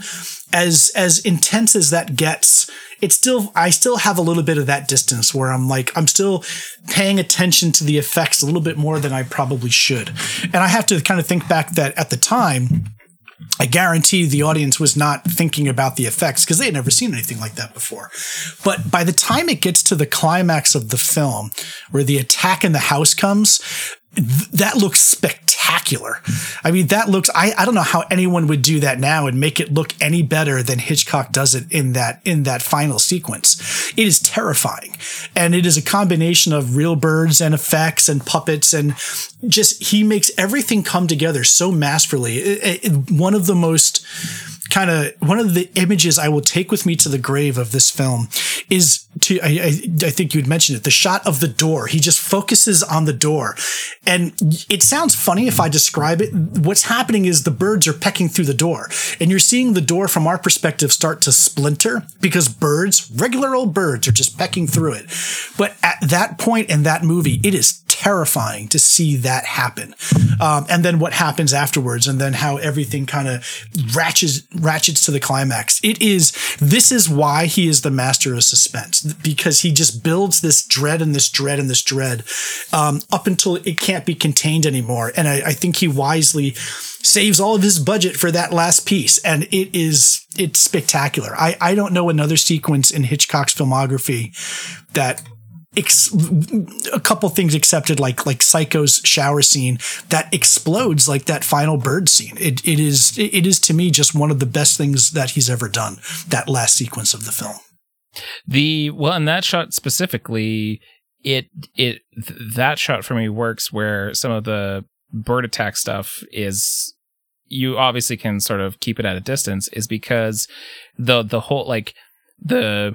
as, as intense as that gets, it's still I still have a little bit of that distance where I'm like I'm still paying attention to the effects a little bit more than I probably should. And I have to kind of think back that at the time I guarantee the audience was not thinking about the effects because they had never seen anything like that before. But by the time it gets to the climax of the film, where the attack in the house comes, th- that looks spectacular. I mean, that looks, I, I don't know how anyone would do that now and make it look any better than Hitchcock does it in that, in that final sequence. It is terrifying. And it is a combination of real birds and effects and puppets and just, he makes everything come together so masterfully. It, it, one of the most, kind of one of the images I will take with me to the grave of this film is to I, I, I, think you'd mentioned it the shot of the door. He just focuses on the door. And it sounds funny if I describe it. What's happening is the birds are pecking through the door. And you're seeing the door from our perspective start to splinter because birds regular old birds are just pecking through it. But at that point in that movie it is terrifying to see that happen. Um, and then what happens afterwards, and then how everything kind of ratchets ratchets to the climax. It is this is why he is the master of suspense because he just builds this dread and this dread and this dread um, up until it can't be contained anymore. And I, I think he wisely saves all of his budget for that last piece and it is it's spectacular i i don't know another sequence in hitchcock's filmography that ex- a couple things accepted, like like Psycho's shower scene that explodes like that final bird scene. It it is it is to me just one of the best things that he's ever done. That last sequence of the film. The well, in that shot specifically, it it th- that shot for me works where some of the bird attack stuff is you obviously can sort of keep it at a distance is because the the whole like the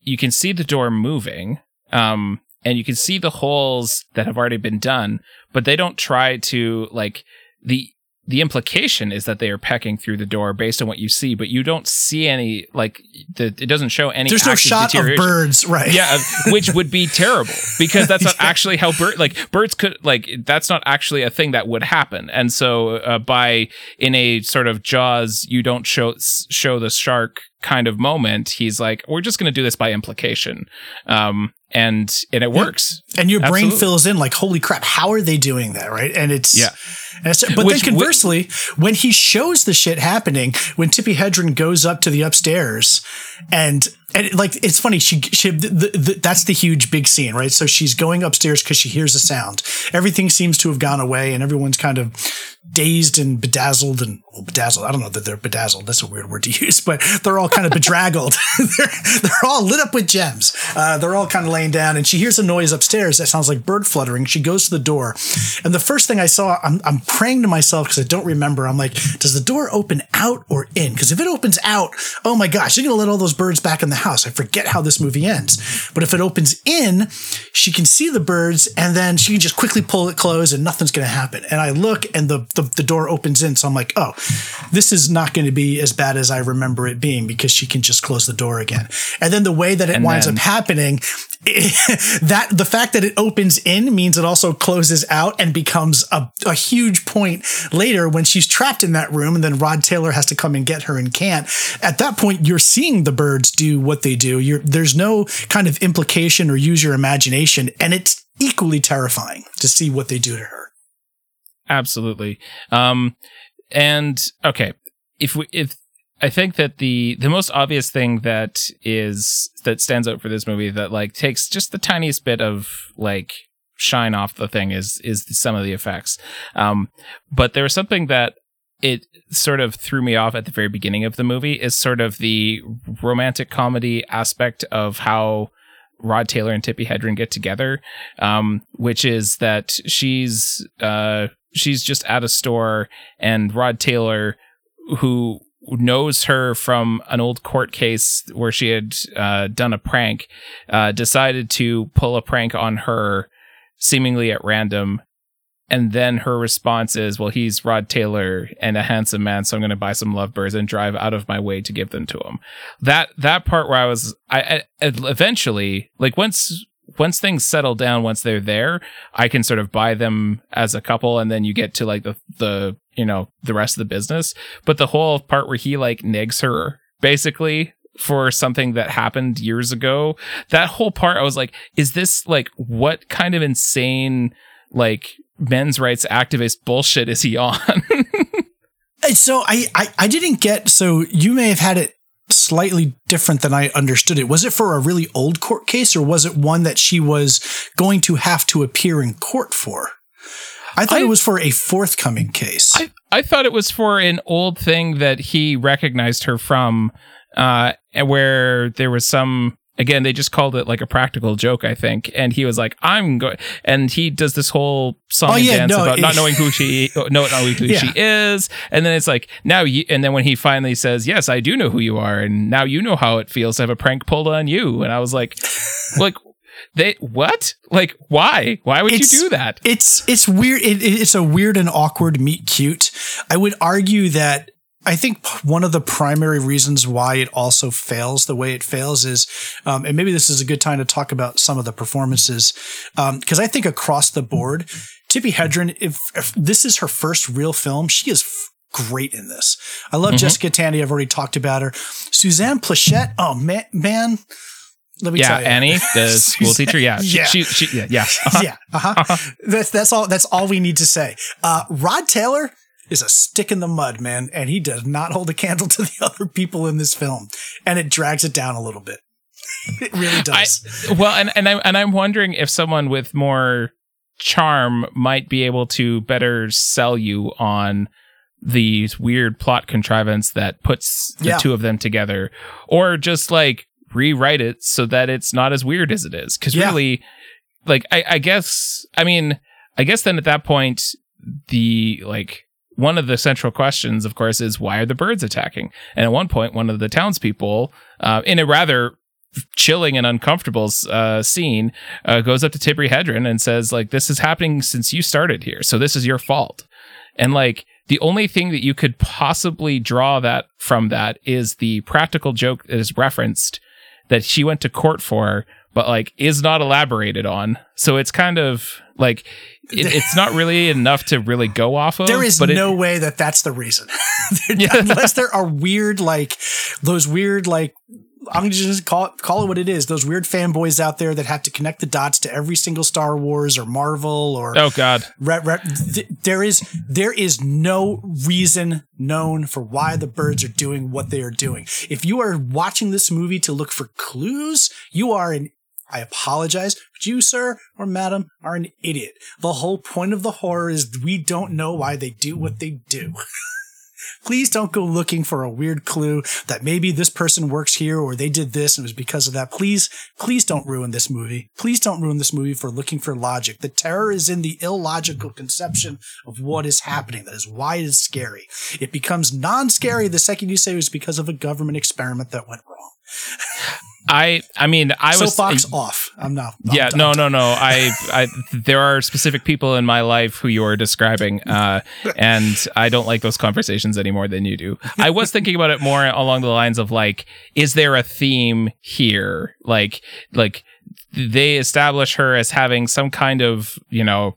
you can see the door moving um, and you can see the holes that have already been done, but they don't try to like the the implication is that they are pecking through the door based on what you see, but you don't see any like the, it doesn't show any. There's no shot of birds, right? Yeah, which would be terrible because that's not yeah. actually how bird like birds could like that's not actually a thing that would happen. And so uh, by in a sort of Jaws, you don't show show the shark kind of moment. He's like, we're just going to do this by implication. Um, and and it works. And your Absolutely. brain fills in like, holy crap, how are they doing that, right? And it's yeah. It's, but Which, then conversely, when he shows the shit happening, when Tippi Hedren goes up to the upstairs and and like it's funny she she the, the, that's the huge big scene right so she's going upstairs because she hears a sound everything seems to have gone away and everyone's kind of dazed and bedazzled and well, bedazzled. I don't know that they're bedazzled. That's a weird word to use, but they're all kind of bedraggled. they're, they're all lit up with gems. Uh, they're all kind of laying down and she hears a noise upstairs that sounds like bird fluttering. She goes to the door. And the first thing I saw, I'm, I'm praying to myself because I don't remember. I'm like, does the door open out or in? Because if it opens out, oh my gosh, you're going to let all those birds back in the house. I forget how this movie ends. But if it opens in, she can see the birds and then she can just quickly pull it closed and nothing's going to happen. And I look and the the, the door opens in. So I'm like, oh, this is not going to be as bad as I remember it being because she can just close the door again. And then the way that it and winds then- up happening, that the fact that it opens in means it also closes out and becomes a, a huge point later when she's trapped in that room and then Rod Taylor has to come and get her and can't. At that point, you're seeing the birds do what they do. You're, there's no kind of implication or use your imagination. And it's equally terrifying to see what they do to her. Absolutely. Um, and okay, if we if I think that the the most obvious thing that is that stands out for this movie that like takes just the tiniest bit of like shine off the thing is is some of the effects. Um, but there was something that it sort of threw me off at the very beginning of the movie is sort of the romantic comedy aspect of how Rod Taylor and Tippi Hedren get together, um, which is that she's uh, she's just at a store and Rod Taylor, who knows her from an old court case where she had uh, done a prank, uh, decided to pull a prank on her seemingly at random and then her response is, "Well, he's Rod Taylor and a handsome man, so I'm going to buy some lovebirds and drive out of my way to give them to him." That that part where I was, I, I eventually like once once things settle down, once they're there, I can sort of buy them as a couple, and then you get to like the the you know the rest of the business. But the whole part where he like negs her basically for something that happened years ago, that whole part, I was like, is this like what kind of insane like men's rights activist bullshit is he on? so I, I I didn't get so you may have had it slightly different than I understood it. Was it for a really old court case or was it one that she was going to have to appear in court for? I thought I, it was for a forthcoming case. I, I thought it was for an old thing that he recognized her from, uh, where there was some again they just called it like a practical joke i think. And he was like i'm going and he does this whole song oh, and yeah, dance no, about it, not knowing who she no not knowing who yeah. she is. And then it's like now you and then when he finally says yes i do know who you are and now you know how it feels to have a prank pulled on you. And i was like like they what? Like why? Why would it's, you do that? it's it's weird it, it's a weird and awkward meet cute. I would argue that I think one of the primary reasons why it also fails the way it fails is, um, and maybe this is a good time to talk about some of the performances, because um, I think across the board, Tippi Hedren, if, if, this is her first real film, she is f- great in this. I love mm-hmm. Jessica Tandy. I've already talked about her. Suzanne Pleshette. Oh man, man. Let me yeah, tell you. Annie, the school teacher. Yeah, yeah, she, she, she, yeah, yeah, uh-huh. yeah. Uh-huh. uh-huh. That's that's all. That's all we need to say. Uh, Rod Taylor is a stick in the mud, man, and he does not hold a candle to the other people in this film, and it drags it down a little bit. it really does. I, well, and and I and I'm wondering if someone with more charm might be able to better sell you on these weird plot contrivance that puts the yeah. two of them together, or just like rewrite it so that it's not as weird as it is. Because yeah. really, like I, I guess, I mean, I guess then at that point, the like one of the central questions, of course, is why are the birds attacking? And at one point, one of the townspeople, uh, in a rather chilling and uncomfortable uh, scene, uh, goes up to Tippi Hedren and says, like, this is happening since you started here, so this is your fault. And like, the only thing that you could possibly draw that from that is the practical joke that is referenced that she went to court for, but like is not elaborated on. So it's kind of like it, it's not really enough to really go off of. There is no it, way that that's the reason, unless there are weird like those weird like I'm gonna just call it call it what it is. Those weird fanboys out there that have to connect the dots to every single Star Wars or Marvel or oh god, re, re, th- there is there is no reason known for why the birds are doing what they are doing. If you are watching this movie to look for clues, you are an I apologize, but you, sir or madam, are an idiot. The whole point of the horror is we don't know why they do what they do. Please don't go looking for a weird clue that maybe this person works here or they did this and it was because of that. Please, please don't ruin this movie. Please don't ruin this movie for looking for logic. The terror is in the illogical conception of what is happening. That is why it is scary. It becomes non-scary the second you say it was because of a government experiment that went wrong. I I mean I was soapbox off. I'm not. I'm yeah, no, no, no. I I there are specific people in my life who you are describing, uh, and I don't like those conversations any more than you do. I was thinking about it more along the lines of like, is there a theme here? Like, like they establish her as having some kind of you know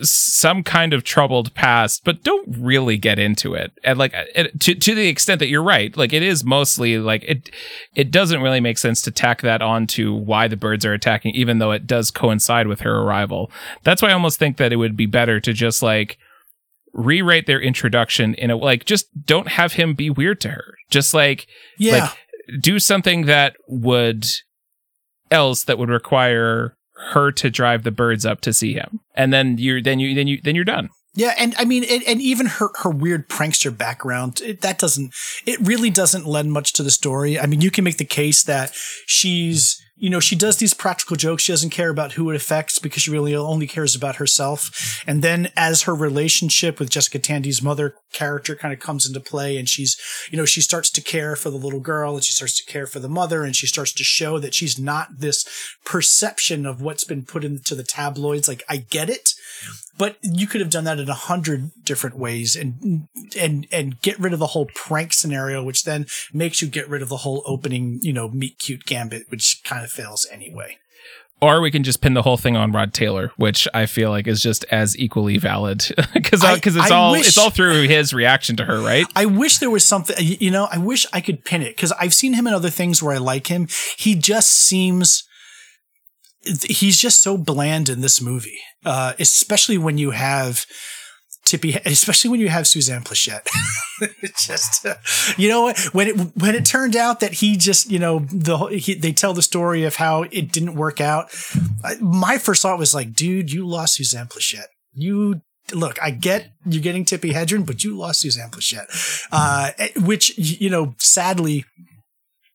some kind of troubled past, but don't really get into it. And like uh, it, to to the extent that you're right, like it is mostly like it it doesn't really make sense to tack that on to why the birds are attacking, even though it does coincide with her arrival. That's why I almost think that it would be better to just like rewrite their introduction in a like just don't have him be weird to her. Just like yeah. like do something that would else that would require her to drive the birds up to see him, and then you're then you then you then you're done. Yeah, and I mean, and, and even her her weird prankster background it, that doesn't it really doesn't lend much to the story. I mean, you can make the case that she's you know, she does these practical jokes. She doesn't care about who it affects because she really only cares about herself. And then as her relationship with Jessica Tandy's mother character kind of comes into play and she's, you know, she starts to care for the little girl and she starts to care for the mother and she starts to show that she's not this perception of what's been put into the tabloids. Like, I get it but you could have done that in a hundred different ways and and and get rid of the whole prank scenario, which then makes you get rid of the whole opening, you know, meet cute gambit, which kind of fails anyway. Or we can just pin the whole thing on Rod Taylor, which I feel like is just as equally valid because because it's I all wish, it's all through his reaction to her, right? I wish there was something, you know, I wish I could pin it because I've seen him in other things where I like him. He just seems he's just so bland in this movie, uh, especially when you have Tippi, especially when you have Suzanne Pleshette. just, uh, you know, when it when it turned out that he just, you know, the he, they tell the story of how it didn't work out. My first thought was like, dude, you lost Suzanne Pleshette. You look, I get you're getting Tippi Hedren, but you lost Suzanne Pleshette, uh, which you know, sadly.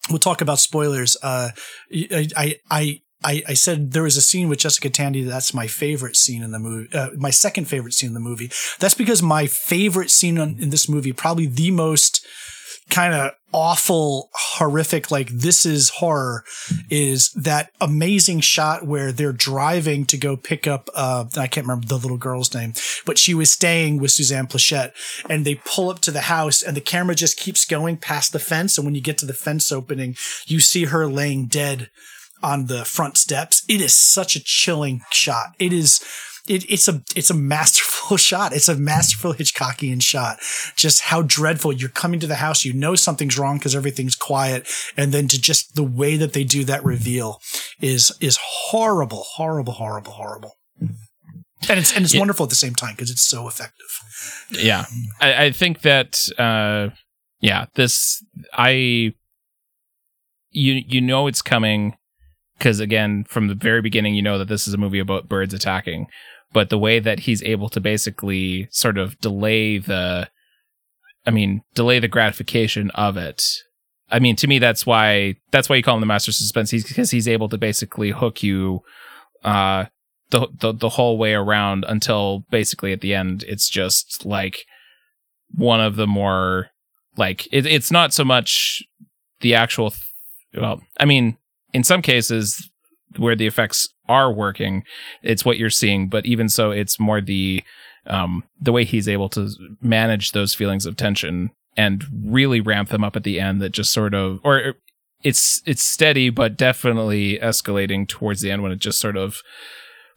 We'll talk about spoilers. Uh, I, I, I, I said there was a scene with Jessica Tandy that's my favorite scene in the movie, uh, my second favorite scene in the movie. That's because my favorite scene in this movie, probably the most kind of awful, horrific, like this is horror, is that amazing shot where they're driving to go pick up, uh, I can't remember the little girl's name, but she was staying with Suzanne Pleshette and they pull up to the house and the camera just keeps going past the fence. And when you get to the fence opening, you see her laying dead on the front steps. It is such a chilling shot. It is it, it's a it's a masterful shot. It's a masterful Hitchcockian shot. Just how dreadful you're coming to the house, you know something's wrong because everything's quiet, and then to just the way that they do that reveal is is horrible, horrible, horrible, horrible. And it's and it's yeah. wonderful at the same time because it's so effective. Yeah, I, I think that uh, yeah, this I you you know it's coming because again from the very beginning you know that this is a movie about birds attacking. But the way that he's able to basically sort of delay the i mean delay the gratification of it. I mean to me that's why that's why you call him the master suspense. He's because he's able to basically hook you uh the, the the whole way around until basically at the end it's just like one of the more like it, it's not so much the actual th- well i mean in some cases where the effects are working, it's what you're seeing. But even so, it's more the um, the way he's able to manage those feelings of tension and really ramp them up at the end. That just sort of, or it's it's steady, but definitely escalating towards the end when it just sort of.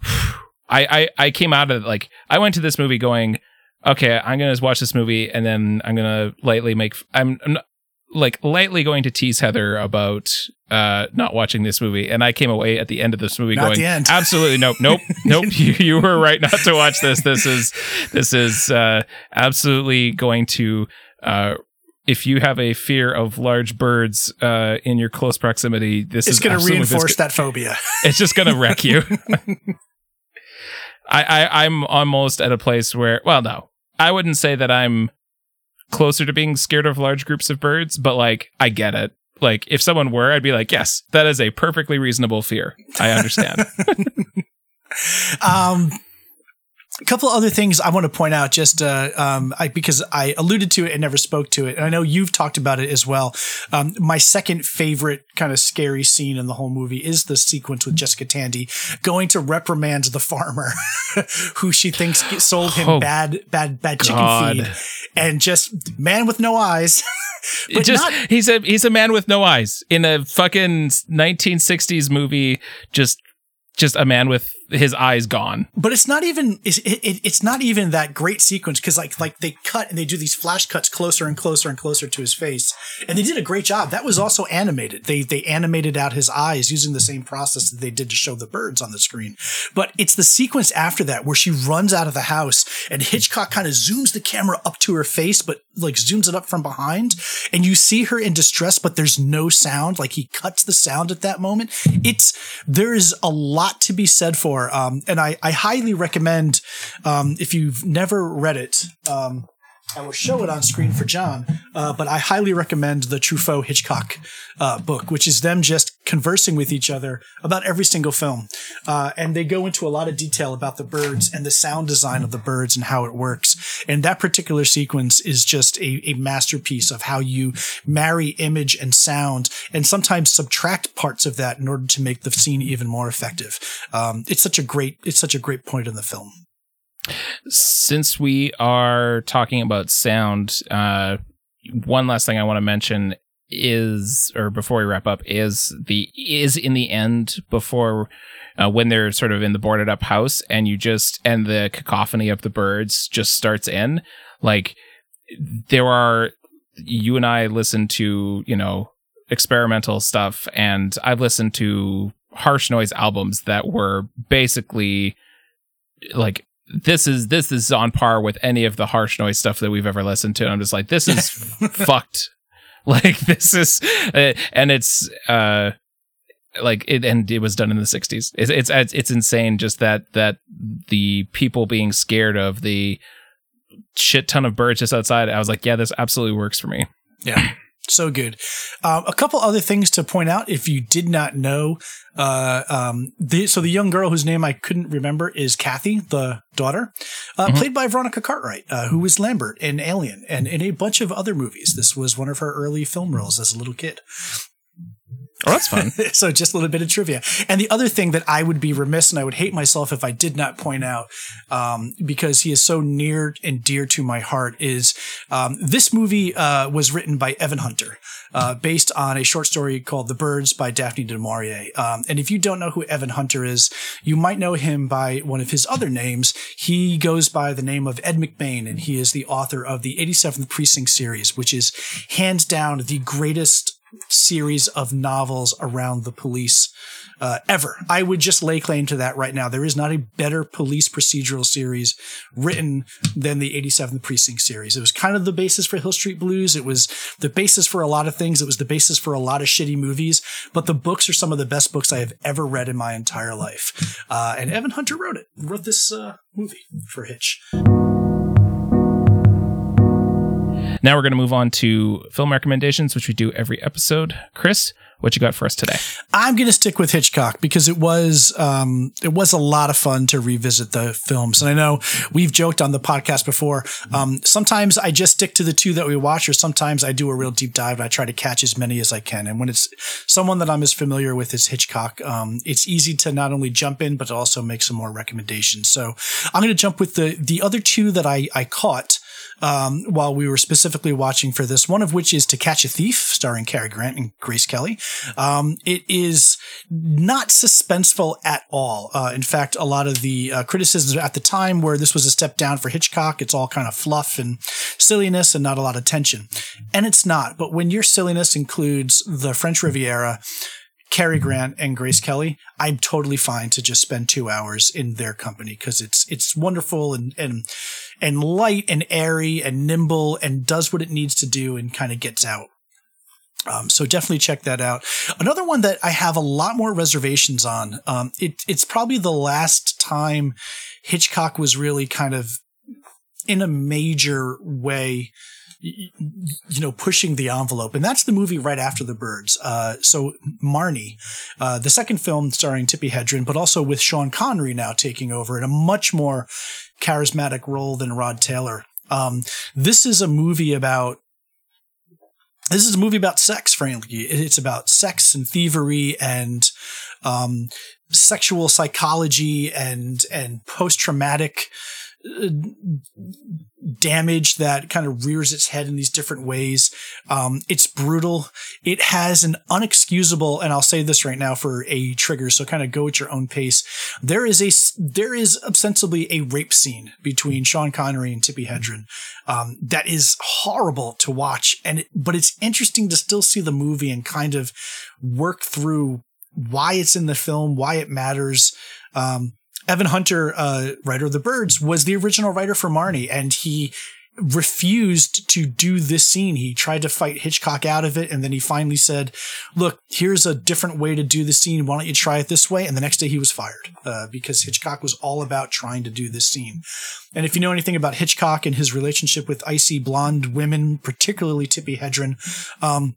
I, I I came out of it like I went to this movie going, okay, I'm gonna watch this movie and then I'm gonna lightly make. I'm, I'm not, like lightly going to tease Heather about uh, not watching this movie, and I came away at the end of this movie not going, "Absolutely, nope, nope, nope. You, you, were right not to watch this. This is this is uh, absolutely going to." Uh, if you have a fear of large birds uh, in your close proximity, this it's is going to reinforce that phobia. It's just going to wreck you. I, I I'm almost at a place where, well, no, I wouldn't say that I'm closer to being scared of large groups of birds, but like I get it. Like if someone were, I'd be like, yes, that is a perfectly reasonable fear. I understand. um a couple other things I want to point out, just uh, um, I, because I alluded to it and never spoke to it, and I know you've talked about it as well. Um, my second favorite kind of scary scene in the whole movie is the sequence with Jessica Tandy going to reprimand the farmer who she thinks sold him oh, bad, bad, bad God. chicken feed, and just man with no eyes. but just not- he's a he's a man with no eyes in a fucking 1960s movie. Just just a man with his eyes gone. But it's not even it's, it, it's not even that great sequence because like like they cut and they do these flash cuts closer and closer and closer to his face, and they did a great job. That was also animated. They they animated out his eyes using the same process that they did to show the birds on the screen. But it's the sequence after that where she runs out of the house and Hitchcock kind of zooms the camera up to her face, but like zooms it up from behind, and you see her in distress, but there's no sound. Like he cuts the sound at that moment. It's there is a lot to be said for Um, and I, I highly recommend um, if you've never read it. Um, I will show it on screen for John, uh, but I highly recommend the Truffaut Hitchcock uh, book, which is them just conversing with each other about every single film. Uh, and they go into a lot of detail about the birds and the sound design of the birds and how it works. And that particular sequence is just a, a masterpiece of how you marry image and sound and sometimes subtract parts of that in order to make the scene even more effective. Um, it's such a great, it's such a great point in the film. Since we are talking about sound, uh, one last thing I want to mention is, or before we wrap up, is the is in the end before uh, when they're sort of in the boarded up house and you just and the cacophony of the birds just starts in. Like there are, you and I listen to you know experimental stuff, and I've listened to harsh noise albums that were basically like this is this is on par with any of the harsh noise stuff that we've ever listened to. I'm just like, this is fucked. Like this is, uh, and it's uh, like it, and it was done in the 60s. It's, it's it's insane. Just that that the people being scared of the shit ton of birds just outside. I was like, yeah, this absolutely works for me. Yeah. So good. Um, a couple other things to point out if you did not know. Uh, um, the, so the young girl whose name I couldn't remember is Kathy, the daughter, uh, mm-hmm. played by Veronica Cartwright, uh, who was Lambert in Alien and in a bunch of other movies. This was one of her early film roles as a little kid. Oh, that's fun. so just a little bit of trivia. And the other thing that I would be remiss and I would hate myself if I did not point out, um, because he is so near and dear to my heart, is um, this movie uh, was written by Evan Hunter. Uh, based on a short story called The Birds by Daphne du Maurier. Um, and if you don't know who Evan Hunter is, you might know him by one of his other names. He goes by the name of Ed McBain, and he is the author of the 87th Precinct series, which is hands down the greatest series of novels around the police uh, ever. I would just lay claim to that right now. There is not a better police procedural series written than the 87th Precinct series. It was kind of the basis for Hill Street Blues. It was the basis for a lot of things. It was the basis for a lot of shitty movies, but the books are some of the best books I have ever read in my entire life. Uh, and Evan Hunter wrote it, wrote this uh, movie for Hitch. Now we're going to move on to film recommendations, which we do every episode. Chris, what you got for us today? I'm going to stick with Hitchcock because it was um, it was a lot of fun to revisit the films, and I know we've joked on the podcast before. Um, sometimes I just stick to the two that we watch, or sometimes I do a real deep dive. And I try to catch as many as I can, and when it's someone that I'm as familiar with as Hitchcock, um, it's easy to not only jump in but also make some more recommendations. So I'm going to jump with the the other two that I I caught um, while we were specifically watching for this, one of which is To Catch a Thief, starring Cary Grant and Grace Kelly. Um, it is not suspenseful at all. Uh, in fact, a lot of the uh, criticisms at the time where this was a step down for Hitchcock, it's all kind of fluff and silliness and not a lot of tension. And it's not. But when your silliness includes the French Riviera, Cary Grant and Grace Kelly, I'm totally fine to just spend two hours in their company because it's it's wonderful and and and light and airy and nimble and does what it needs to do and kind of gets out. Um, so definitely check that out. Another one that I have a lot more reservations on. Um, it, it's probably the last time Hitchcock was really kind of in a major way you know, pushing the envelope. And that's the movie right after The Birds. Uh, so Marnie, uh, the second film starring Tippi Hedren, but also with Sean Connery now taking over in a much more charismatic role than Rod Taylor. Um, this is a movie about this is a movie about sex, frankly. It's about sex and thievery and um, sexual psychology and and post traumatic damage that kind of rears its head in these different ways. Um, it's brutal. It has an unexcusable, and I'll say this right now for a trigger, so kind of go at your own pace. There is a there is ostensibly a rape scene between Sean Connery and Tippi Hedren um, that is horrible to watch, and it, but it's interesting to still see the movie and kind of work through why it's in the film, why it matters. Um, Evan Hunter, uh, writer of The Birds, was the original writer for Marnie, and he refused to do this scene. He tried to fight Hitchcock out of it. And then he finally said, look, here's a different way to do the scene. Why don't you try it this way? And the next day he was fired uh, because Hitchcock was all about trying to do this scene. And if you know anything about Hitchcock and his relationship with icy blonde women, particularly Tippi Hedren, um,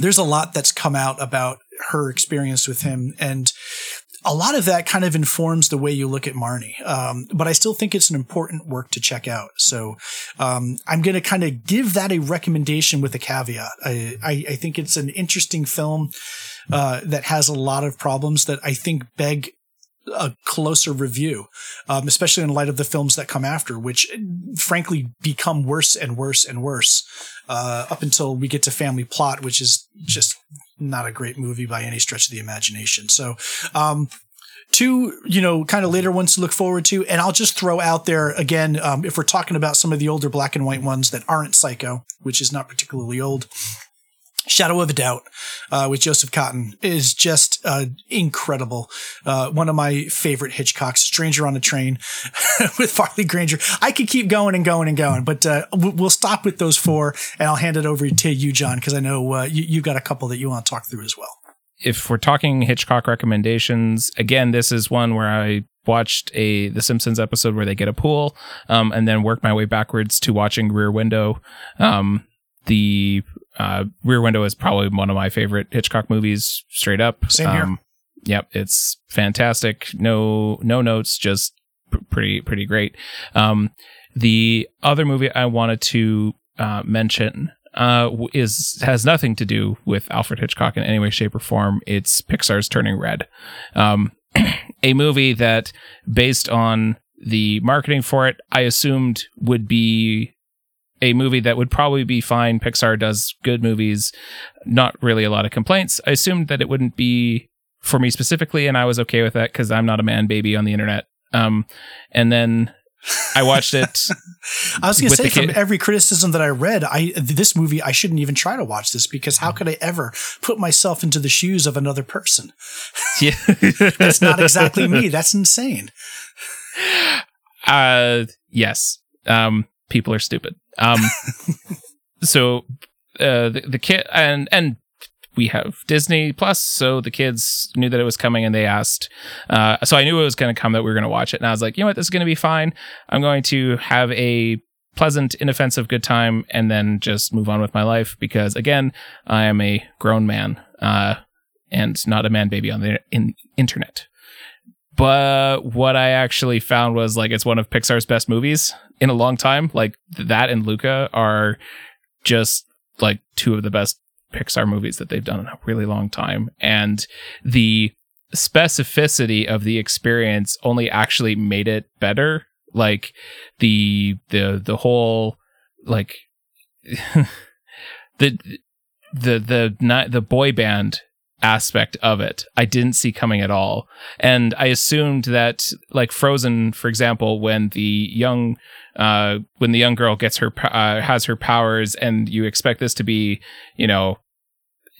there's a lot that's come out about her experience with him. And a lot of that kind of informs the way you look at Marnie. Um, but I still think it's an important work to check out. So um, I'm going to kind of give that a recommendation with a caveat. I, I, I think it's an interesting film uh, that has a lot of problems that I think beg a closer review, um, especially in light of the films that come after, which frankly become worse and worse and worse uh, up until we get to Family Plot, which is just not a great movie by any stretch of the imagination. So, um, two, you know, kind of later ones to look forward to. And I'll just throw out there again, um, if we're talking about some of the older black and white ones that aren't Psycho, which is not particularly old, Shadow of a Doubt uh, with Joseph Cotten is just uh, incredible. Uh, one of my favorite Hitchcocks, Stranger on a Train with Farley Granger. I could keep going and going and going, but uh, we'll stop with those four and I'll hand it over to you, John, because I know uh, you, you got a couple that you want to talk through as well. If we're talking Hitchcock recommendations, again, this is one where I watched a The Simpsons episode where they get a pool, um, and then work my way backwards to watching Rear Window. Um, the uh, Rear Window is probably one of my favorite Hitchcock movies, straight up. Same here. Um, yep, it's fantastic. No, no notes, just p- pretty, pretty great. Um, the other movie I wanted to uh, mention uh, is has nothing to do with Alfred Hitchcock in any way, shape, or form. It's Pixar's Turning Red, um, a movie that, based on the marketing for it, I assumed would be a movie that would probably be fine. Pixar does good movies, not really a lot of complaints. I assumed that it wouldn't be for me specifically, and I was okay with that because I'm not a man baby on the internet. Um, and then I watched it. I was going to say, from every criticism that I read, I this movie I shouldn't even try to watch this because how could I ever put myself into the shoes of another person? Yeah, that's not exactly me. That's insane. Uh, yes. Um, people are stupid. Um, so uh, the, the kid and and we have Disney Plus, so the kids knew that it was coming and they asked. Uh, so I knew it was going to come that we were going to watch it, and I was like, you know what, this is going to be fine. I'm going to have a pleasant, inoffensive, good time, and then just move on with my life because again, I am a grown man uh, and not a man baby on the in- internet. But what I actually found was like it's one of Pixar's best movies in a long time. Like that and Luca are just like two of the best Pixar movies that they've done in a really long time. And the specificity of the experience only actually made it better. Like the the the whole like the the the the boy band aspect of it. I didn't see coming at all. And I assumed that like Frozen for example when the young uh when the young girl gets her uh, has her powers and you expect this to be, you know,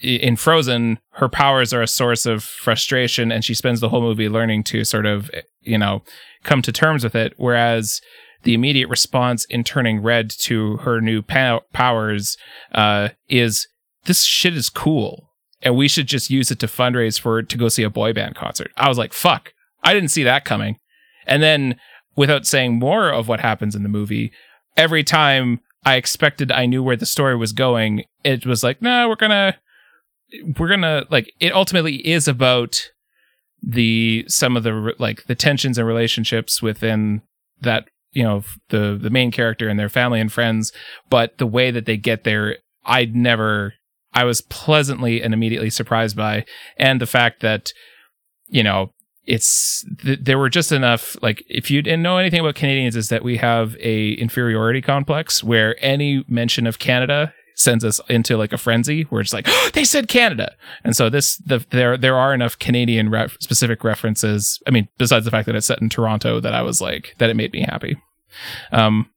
in Frozen her powers are a source of frustration and she spends the whole movie learning to sort of, you know, come to terms with it. Whereas the immediate response in turning red to her new pow- powers uh, is this shit is cool and we should just use it to fundraise for to go see a boy band concert. I was like, fuck, I didn't see that coming. And then without saying more of what happens in the movie, every time I expected I knew where the story was going, it was like, no, nah, we're gonna we're gonna like it ultimately is about the some of the like the tensions and relationships within that you know the the main character and their family and friends but the way that they get there i'd never I was pleasantly and immediately surprised by, and the fact that you know it's th- there were just enough like if you didn't know anything about Canadians is that we have a inferiority complex where any mention of Canada sends us into like a frenzy. Where it's like oh, they said Canada! And so this the there there are enough Canadian specific references I mean besides the fact that it's set in Toronto that I was like that it made me happy. Um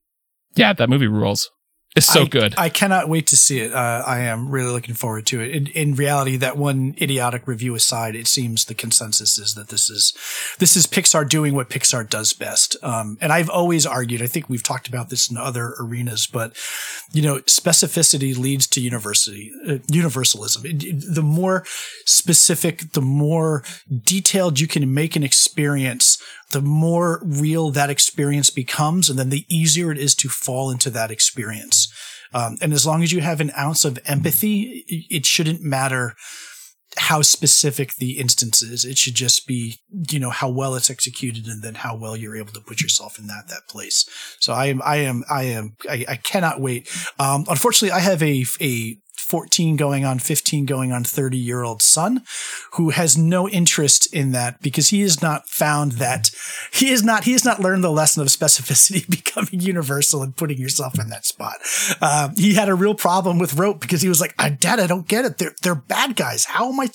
yeah that movie rules It's so I, good. I cannot wait to see it. Uh, I am really looking forward to it. In, in, reality, that one idiotic review aside, it seems the consensus is that this is this is Pixar doing what Pixar does best. Um, and I've always argued. I think we've talked about this in other arenas, but you know, specificity leads to university uh, universalism. It, it, the more specific, the more detailed you can make an experience, the more real that experience becomes, and then the easier it is to fall into that experience. Um, and as long as you have an ounce of empathy, it shouldn't matter how specific the instance is. It should just be, you know, how well it's executed and then how well you're able to put yourself in that, that place. So I am, I am, I am, I, I cannot wait. Um, unfortunately, I have a, a 14 going on 15 going on 30 year old son who has no interest in that because he has not found that he is not he has not learned the lesson of specificity becoming universal and putting yourself in that spot. Uh, he had a real problem with rope because he was like I dad i don't get it. They're they're bad guys. How am i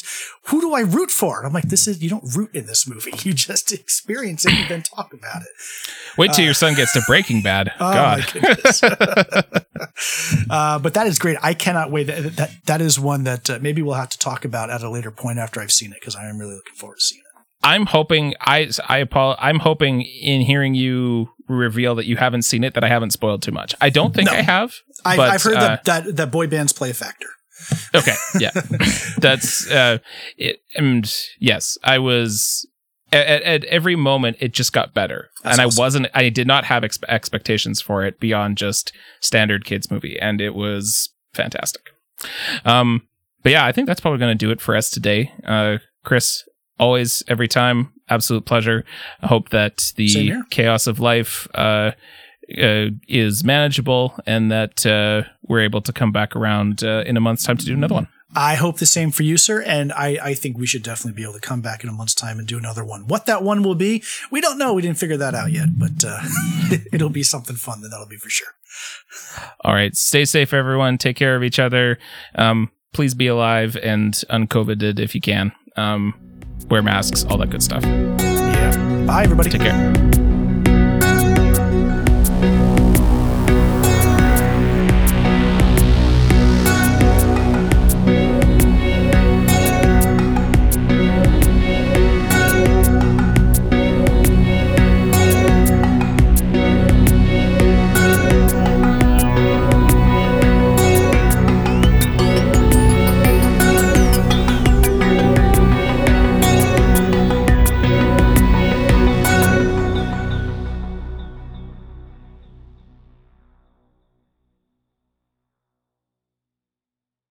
who do i root for? And i'm like this is you don't root in this movie. You just experience it and then talk about it. Wait till uh, your son gets to breaking bad. Oh god. uh, but that is great. I cannot wait that that that is one that uh, maybe we'll have to talk about at a later point after I've seen it because I am really looking forward to seeing it. I'm hoping I I apologize, I'm hoping in hearing you reveal that you haven't seen it that I haven't spoiled too much. I don't think no. I have. I've, but, I've heard uh, that, that that boy bands play a factor. Okay, yeah, that's uh, it. And yes, I was at, at, every moment it just got better That's and awesome. i wasn't i did not have ex- expectations for it beyond just standard kids movie and it was fantastic um, but yeah, I think that's probably going to do it for us today. Uh, Chris, always, every time, absolute pleasure. I hope that the chaos of life uh, uh, is manageable and that uh, we're able to come back around uh, in a month's time to do another one. I hope the same for you, sir. And I, I think we should definitely be able to come back in a month's time and do another one. What that one will be, we don't know. We didn't figure that out yet, but uh, it'll be something fun. Then that'll be for sure. All right. Stay safe, everyone. Take care of each other. Um, please be alive and uncovided if you can. Um, wear masks, all that good stuff. Yeah. Bye, everybody. Take care.